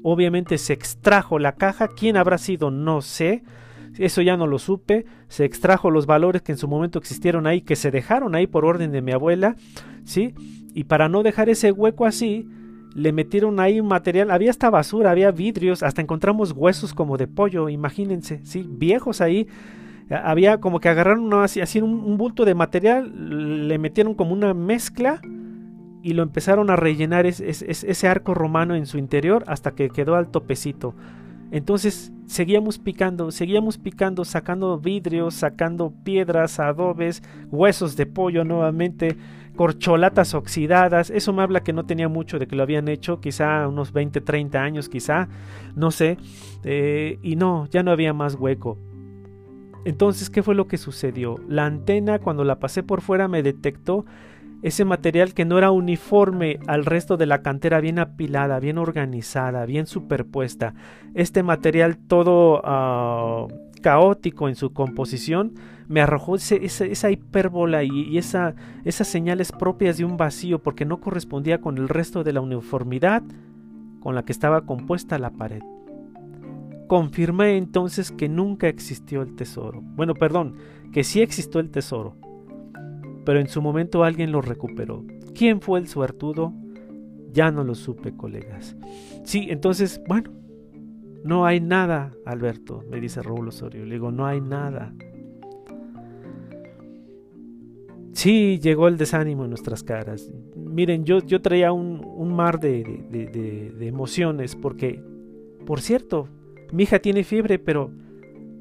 Obviamente se extrajo la caja. ¿Quién habrá sido? No sé. Eso ya no lo supe. Se extrajo los valores que en su momento existieron ahí, que se dejaron ahí por orden de mi abuela. ¿Sí? Y para no dejar ese hueco así, le metieron ahí material. Había hasta basura, había vidrios. Hasta encontramos huesos como de pollo. Imagínense. ¿Sí? Viejos ahí había como que agarraron así, así un, un, bulto de material, le metieron como una mezcla y lo empezaron a rellenar ese arco romano en su interior hasta que quedó al topecito. Entonces seguíamos picando, seguíamos picando, sacando vidrios, sacando piedras, adobes, huesos de pollo nuevamente, corcholatas oxidadas. Eso me habla que no tenía mucho de que lo habían hecho, quizá unos 20, 30 años, quizá, no sé. Eh, y no, ya no había más hueco. Entonces, ¿qué fue lo que sucedió? La antena, cuando la pasé por fuera, me detectó ese material que no era uniforme al resto de la cantera, bien apilada, bien organizada, bien superpuesta. Este material todo ah, caótico en su composición me arrojó esa hipérbola y, esa, esas señales propias de un vacío porque no correspondía con el resto de la uniformidad con la que estaba compuesta la pared. Confirmé entonces que nunca existió el tesoro. Bueno, perdón, que sí existió el tesoro, pero en su momento alguien lo recuperó. ¿Quién fue el suertudo? Ya no lo supe, colegas. Sí, entonces, bueno, no hay nada, Alberto, me dice Raúl Osorio. Le digo, no hay nada. Sí, llegó el desánimo en nuestras caras. Miren, yo, yo traía un, mar de, de, emociones porque, por cierto, mi hija tiene fiebre, pero,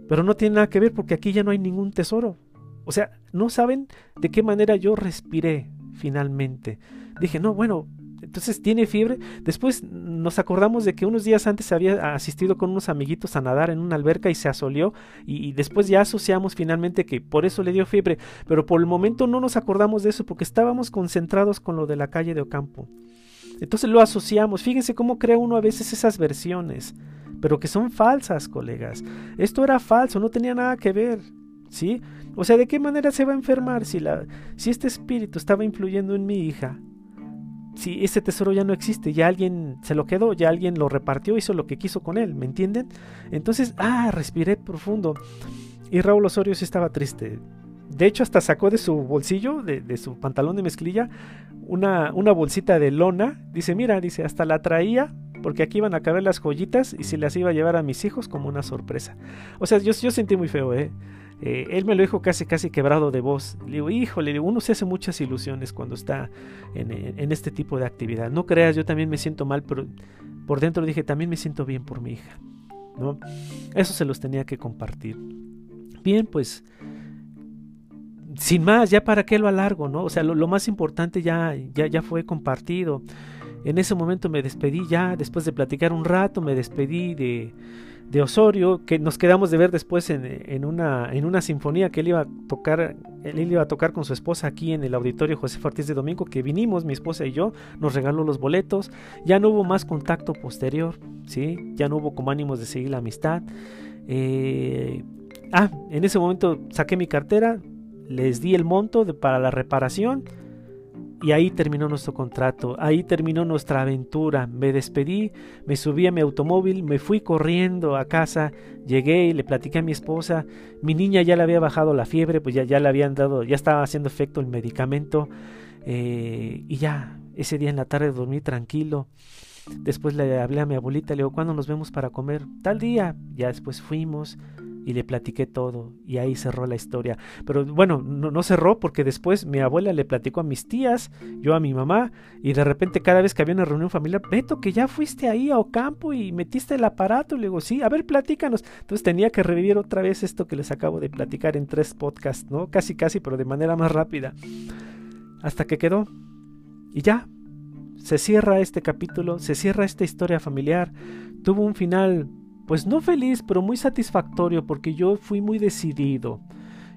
pero no tiene nada que ver porque aquí ya no hay ningún tesoro. O sea, no saben de qué manera yo respiré finalmente. Dije, no, bueno, entonces tiene fiebre. Después nos acordamos de que unos días antes había asistido con unos amiguitos a nadar en una alberca y se asolió. Y, después ya asociamos finalmente que por eso le dio fiebre. Pero por el momento no nos acordamos de eso porque estábamos concentrados con lo de la calle de Ocampo. Entonces lo asociamos. Fíjense cómo crea uno a veces esas versiones. Pero que son falsas, colegas. Esto era falso, no tenía nada que ver. ¿Sí? O sea, ¿de qué manera se va a enfermar si, la, si este espíritu estaba influyendo en mi hija? Si ese tesoro ya no existe, ya alguien se lo quedó, ya alguien lo repartió, hizo lo que quiso con él, ¿me entienden? Entonces, ah, respiré profundo. Y Raúl Osorio sí estaba triste. De hecho, hasta sacó de su bolsillo, de, de su pantalón de mezclilla, una, una bolsita de lona. Dice, mira, dice, hasta la traía porque aquí iban a caber las joyitas y se las iba a llevar a mis hijos como una sorpresa. O sea, yo, yo sentí muy feo, ¿eh? Eh, él me lo dijo casi casi quebrado de voz. Le digo, híjole, uno se hace muchas ilusiones cuando está en, este tipo de actividad. No creas, yo también me siento mal, pero por dentro dije, también me siento bien por mi hija. ¿no? Eso se los tenía que compartir. Bien, pues, sin más, ya para qué lo alargo, ¿no? O sea, lo, más importante ya, ya, ya fue compartido. En ese momento me despedí ya, después de platicar un rato, me despedí de, de Osorio, que nos quedamos de ver después en, una, en una sinfonía que él iba a tocar, él iba a tocar con su esposa aquí en el auditorio José Ortiz de Domingo, que vinimos, mi esposa y yo, nos regaló los boletos, ya no hubo más contacto posterior, ¿sí? ya no hubo como ánimos de seguir la amistad. Eh, ah, en ese momento saqué mi cartera, les di el monto para la reparación y ahí terminó nuestro contrato, ahí terminó nuestra aventura. Me despedí, me subí a mi automóvil, me fui corriendo a casa, llegué y le platiqué a mi esposa. Mi niña ya le había bajado la fiebre, pues ya, ya le habían dado, ya estaba haciendo efecto el medicamento. Eh, y ya, ese día en la tarde dormí tranquilo. Después le hablé a mi abuelita, le digo, ¿cuándo nos vemos para comer? Tal día. Ya después fuimos y le platiqué todo y ahí cerró la historia. Pero bueno, no, cerró porque después mi abuela le platicó a mis tías, yo a mi mamá y de repente cada vez que había una reunión familiar, Beto, que ya fuiste ahí a Ocampo y metiste el aparato, le digo, sí, a ver, platícanos. Entonces tenía que revivir otra vez esto que les acabo de platicar en tres podcasts, ¿no? Casi, casi, pero de manera más rápida. Hasta que quedó. Y ya, se cierra este capítulo, se cierra esta historia familiar. Tuvo un final pues no feliz, pero muy satisfactorio porque yo fui muy decidido,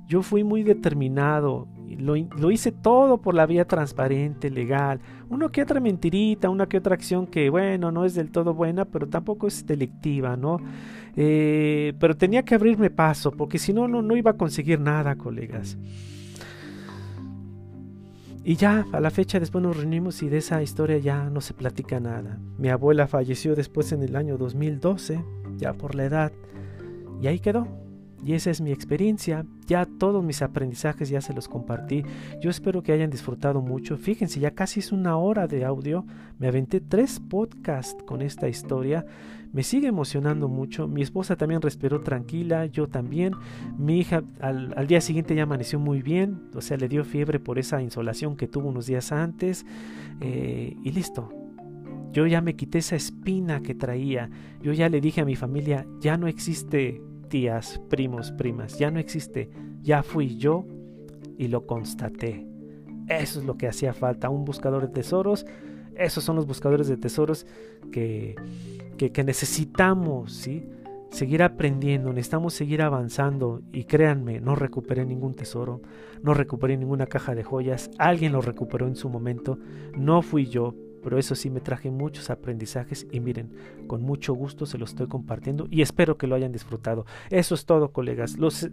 yo fui muy determinado, lo, lo, hice todo por la vía transparente, legal, una que otra mentirita, una que otra acción que bueno, no es del todo buena, pero tampoco es delictiva, ¿no? Eh, pero tenía que abrirme paso, porque si no, no, no iba a conseguir nada, colegas. Y ya, a la fecha después nos reunimos y de esa historia ya no se platica nada. Mi abuela falleció después en el año 2012 ya por la edad. Y ahí quedó. Y esa es mi experiencia. Ya todos mis aprendizajes ya se los compartí. Yo espero que hayan disfrutado mucho. Fíjense, ya casi es una hora de audio. Me aventé tres podcasts con esta historia. Me sigue emocionando mucho. Mi esposa también respiró tranquila. Yo también. Mi hija al, día siguiente ya amaneció muy bien. O sea, le dio fiebre por esa insolación que tuvo unos días antes. Eh, y listo yo ya me quité esa espina que traía. Yo ya le dije a mi familia, ya no existe tías, primos, primas, ya no existe. Ya fui yo y lo constaté. Eso es lo que hacía falta, un buscador de tesoros. Esos son los buscadores de tesoros que, que, necesitamos, ¿sí? Seguir aprendiendo, necesitamos seguir avanzando y créanme, no recuperé ningún tesoro, no recuperé ninguna caja de joyas, alguien lo recuperó en su momento, no fui yo, pero eso sí me traje muchos aprendizajes y miren, con mucho gusto se los estoy compartiendo y espero que lo hayan disfrutado. Eso es todo, colegas. nos,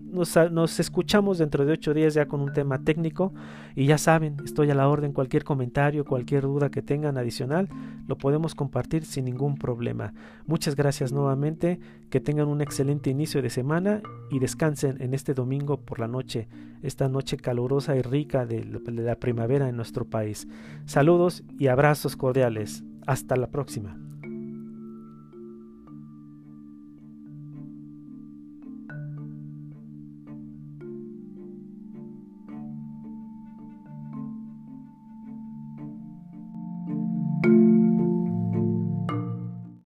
nos, escuchamos dentro de ocho días ya con un tema técnico y ya saben, estoy a la orden. Cualquier comentario, cualquier duda que tengan adicional, lo podemos compartir sin ningún problema. Muchas gracias nuevamente, que tengan un excelente inicio de semana y descansen en este domingo por la noche, esta noche calurosa y rica de la primavera en nuestro país. Saludos y abrazos cordiales. Hasta la próxima.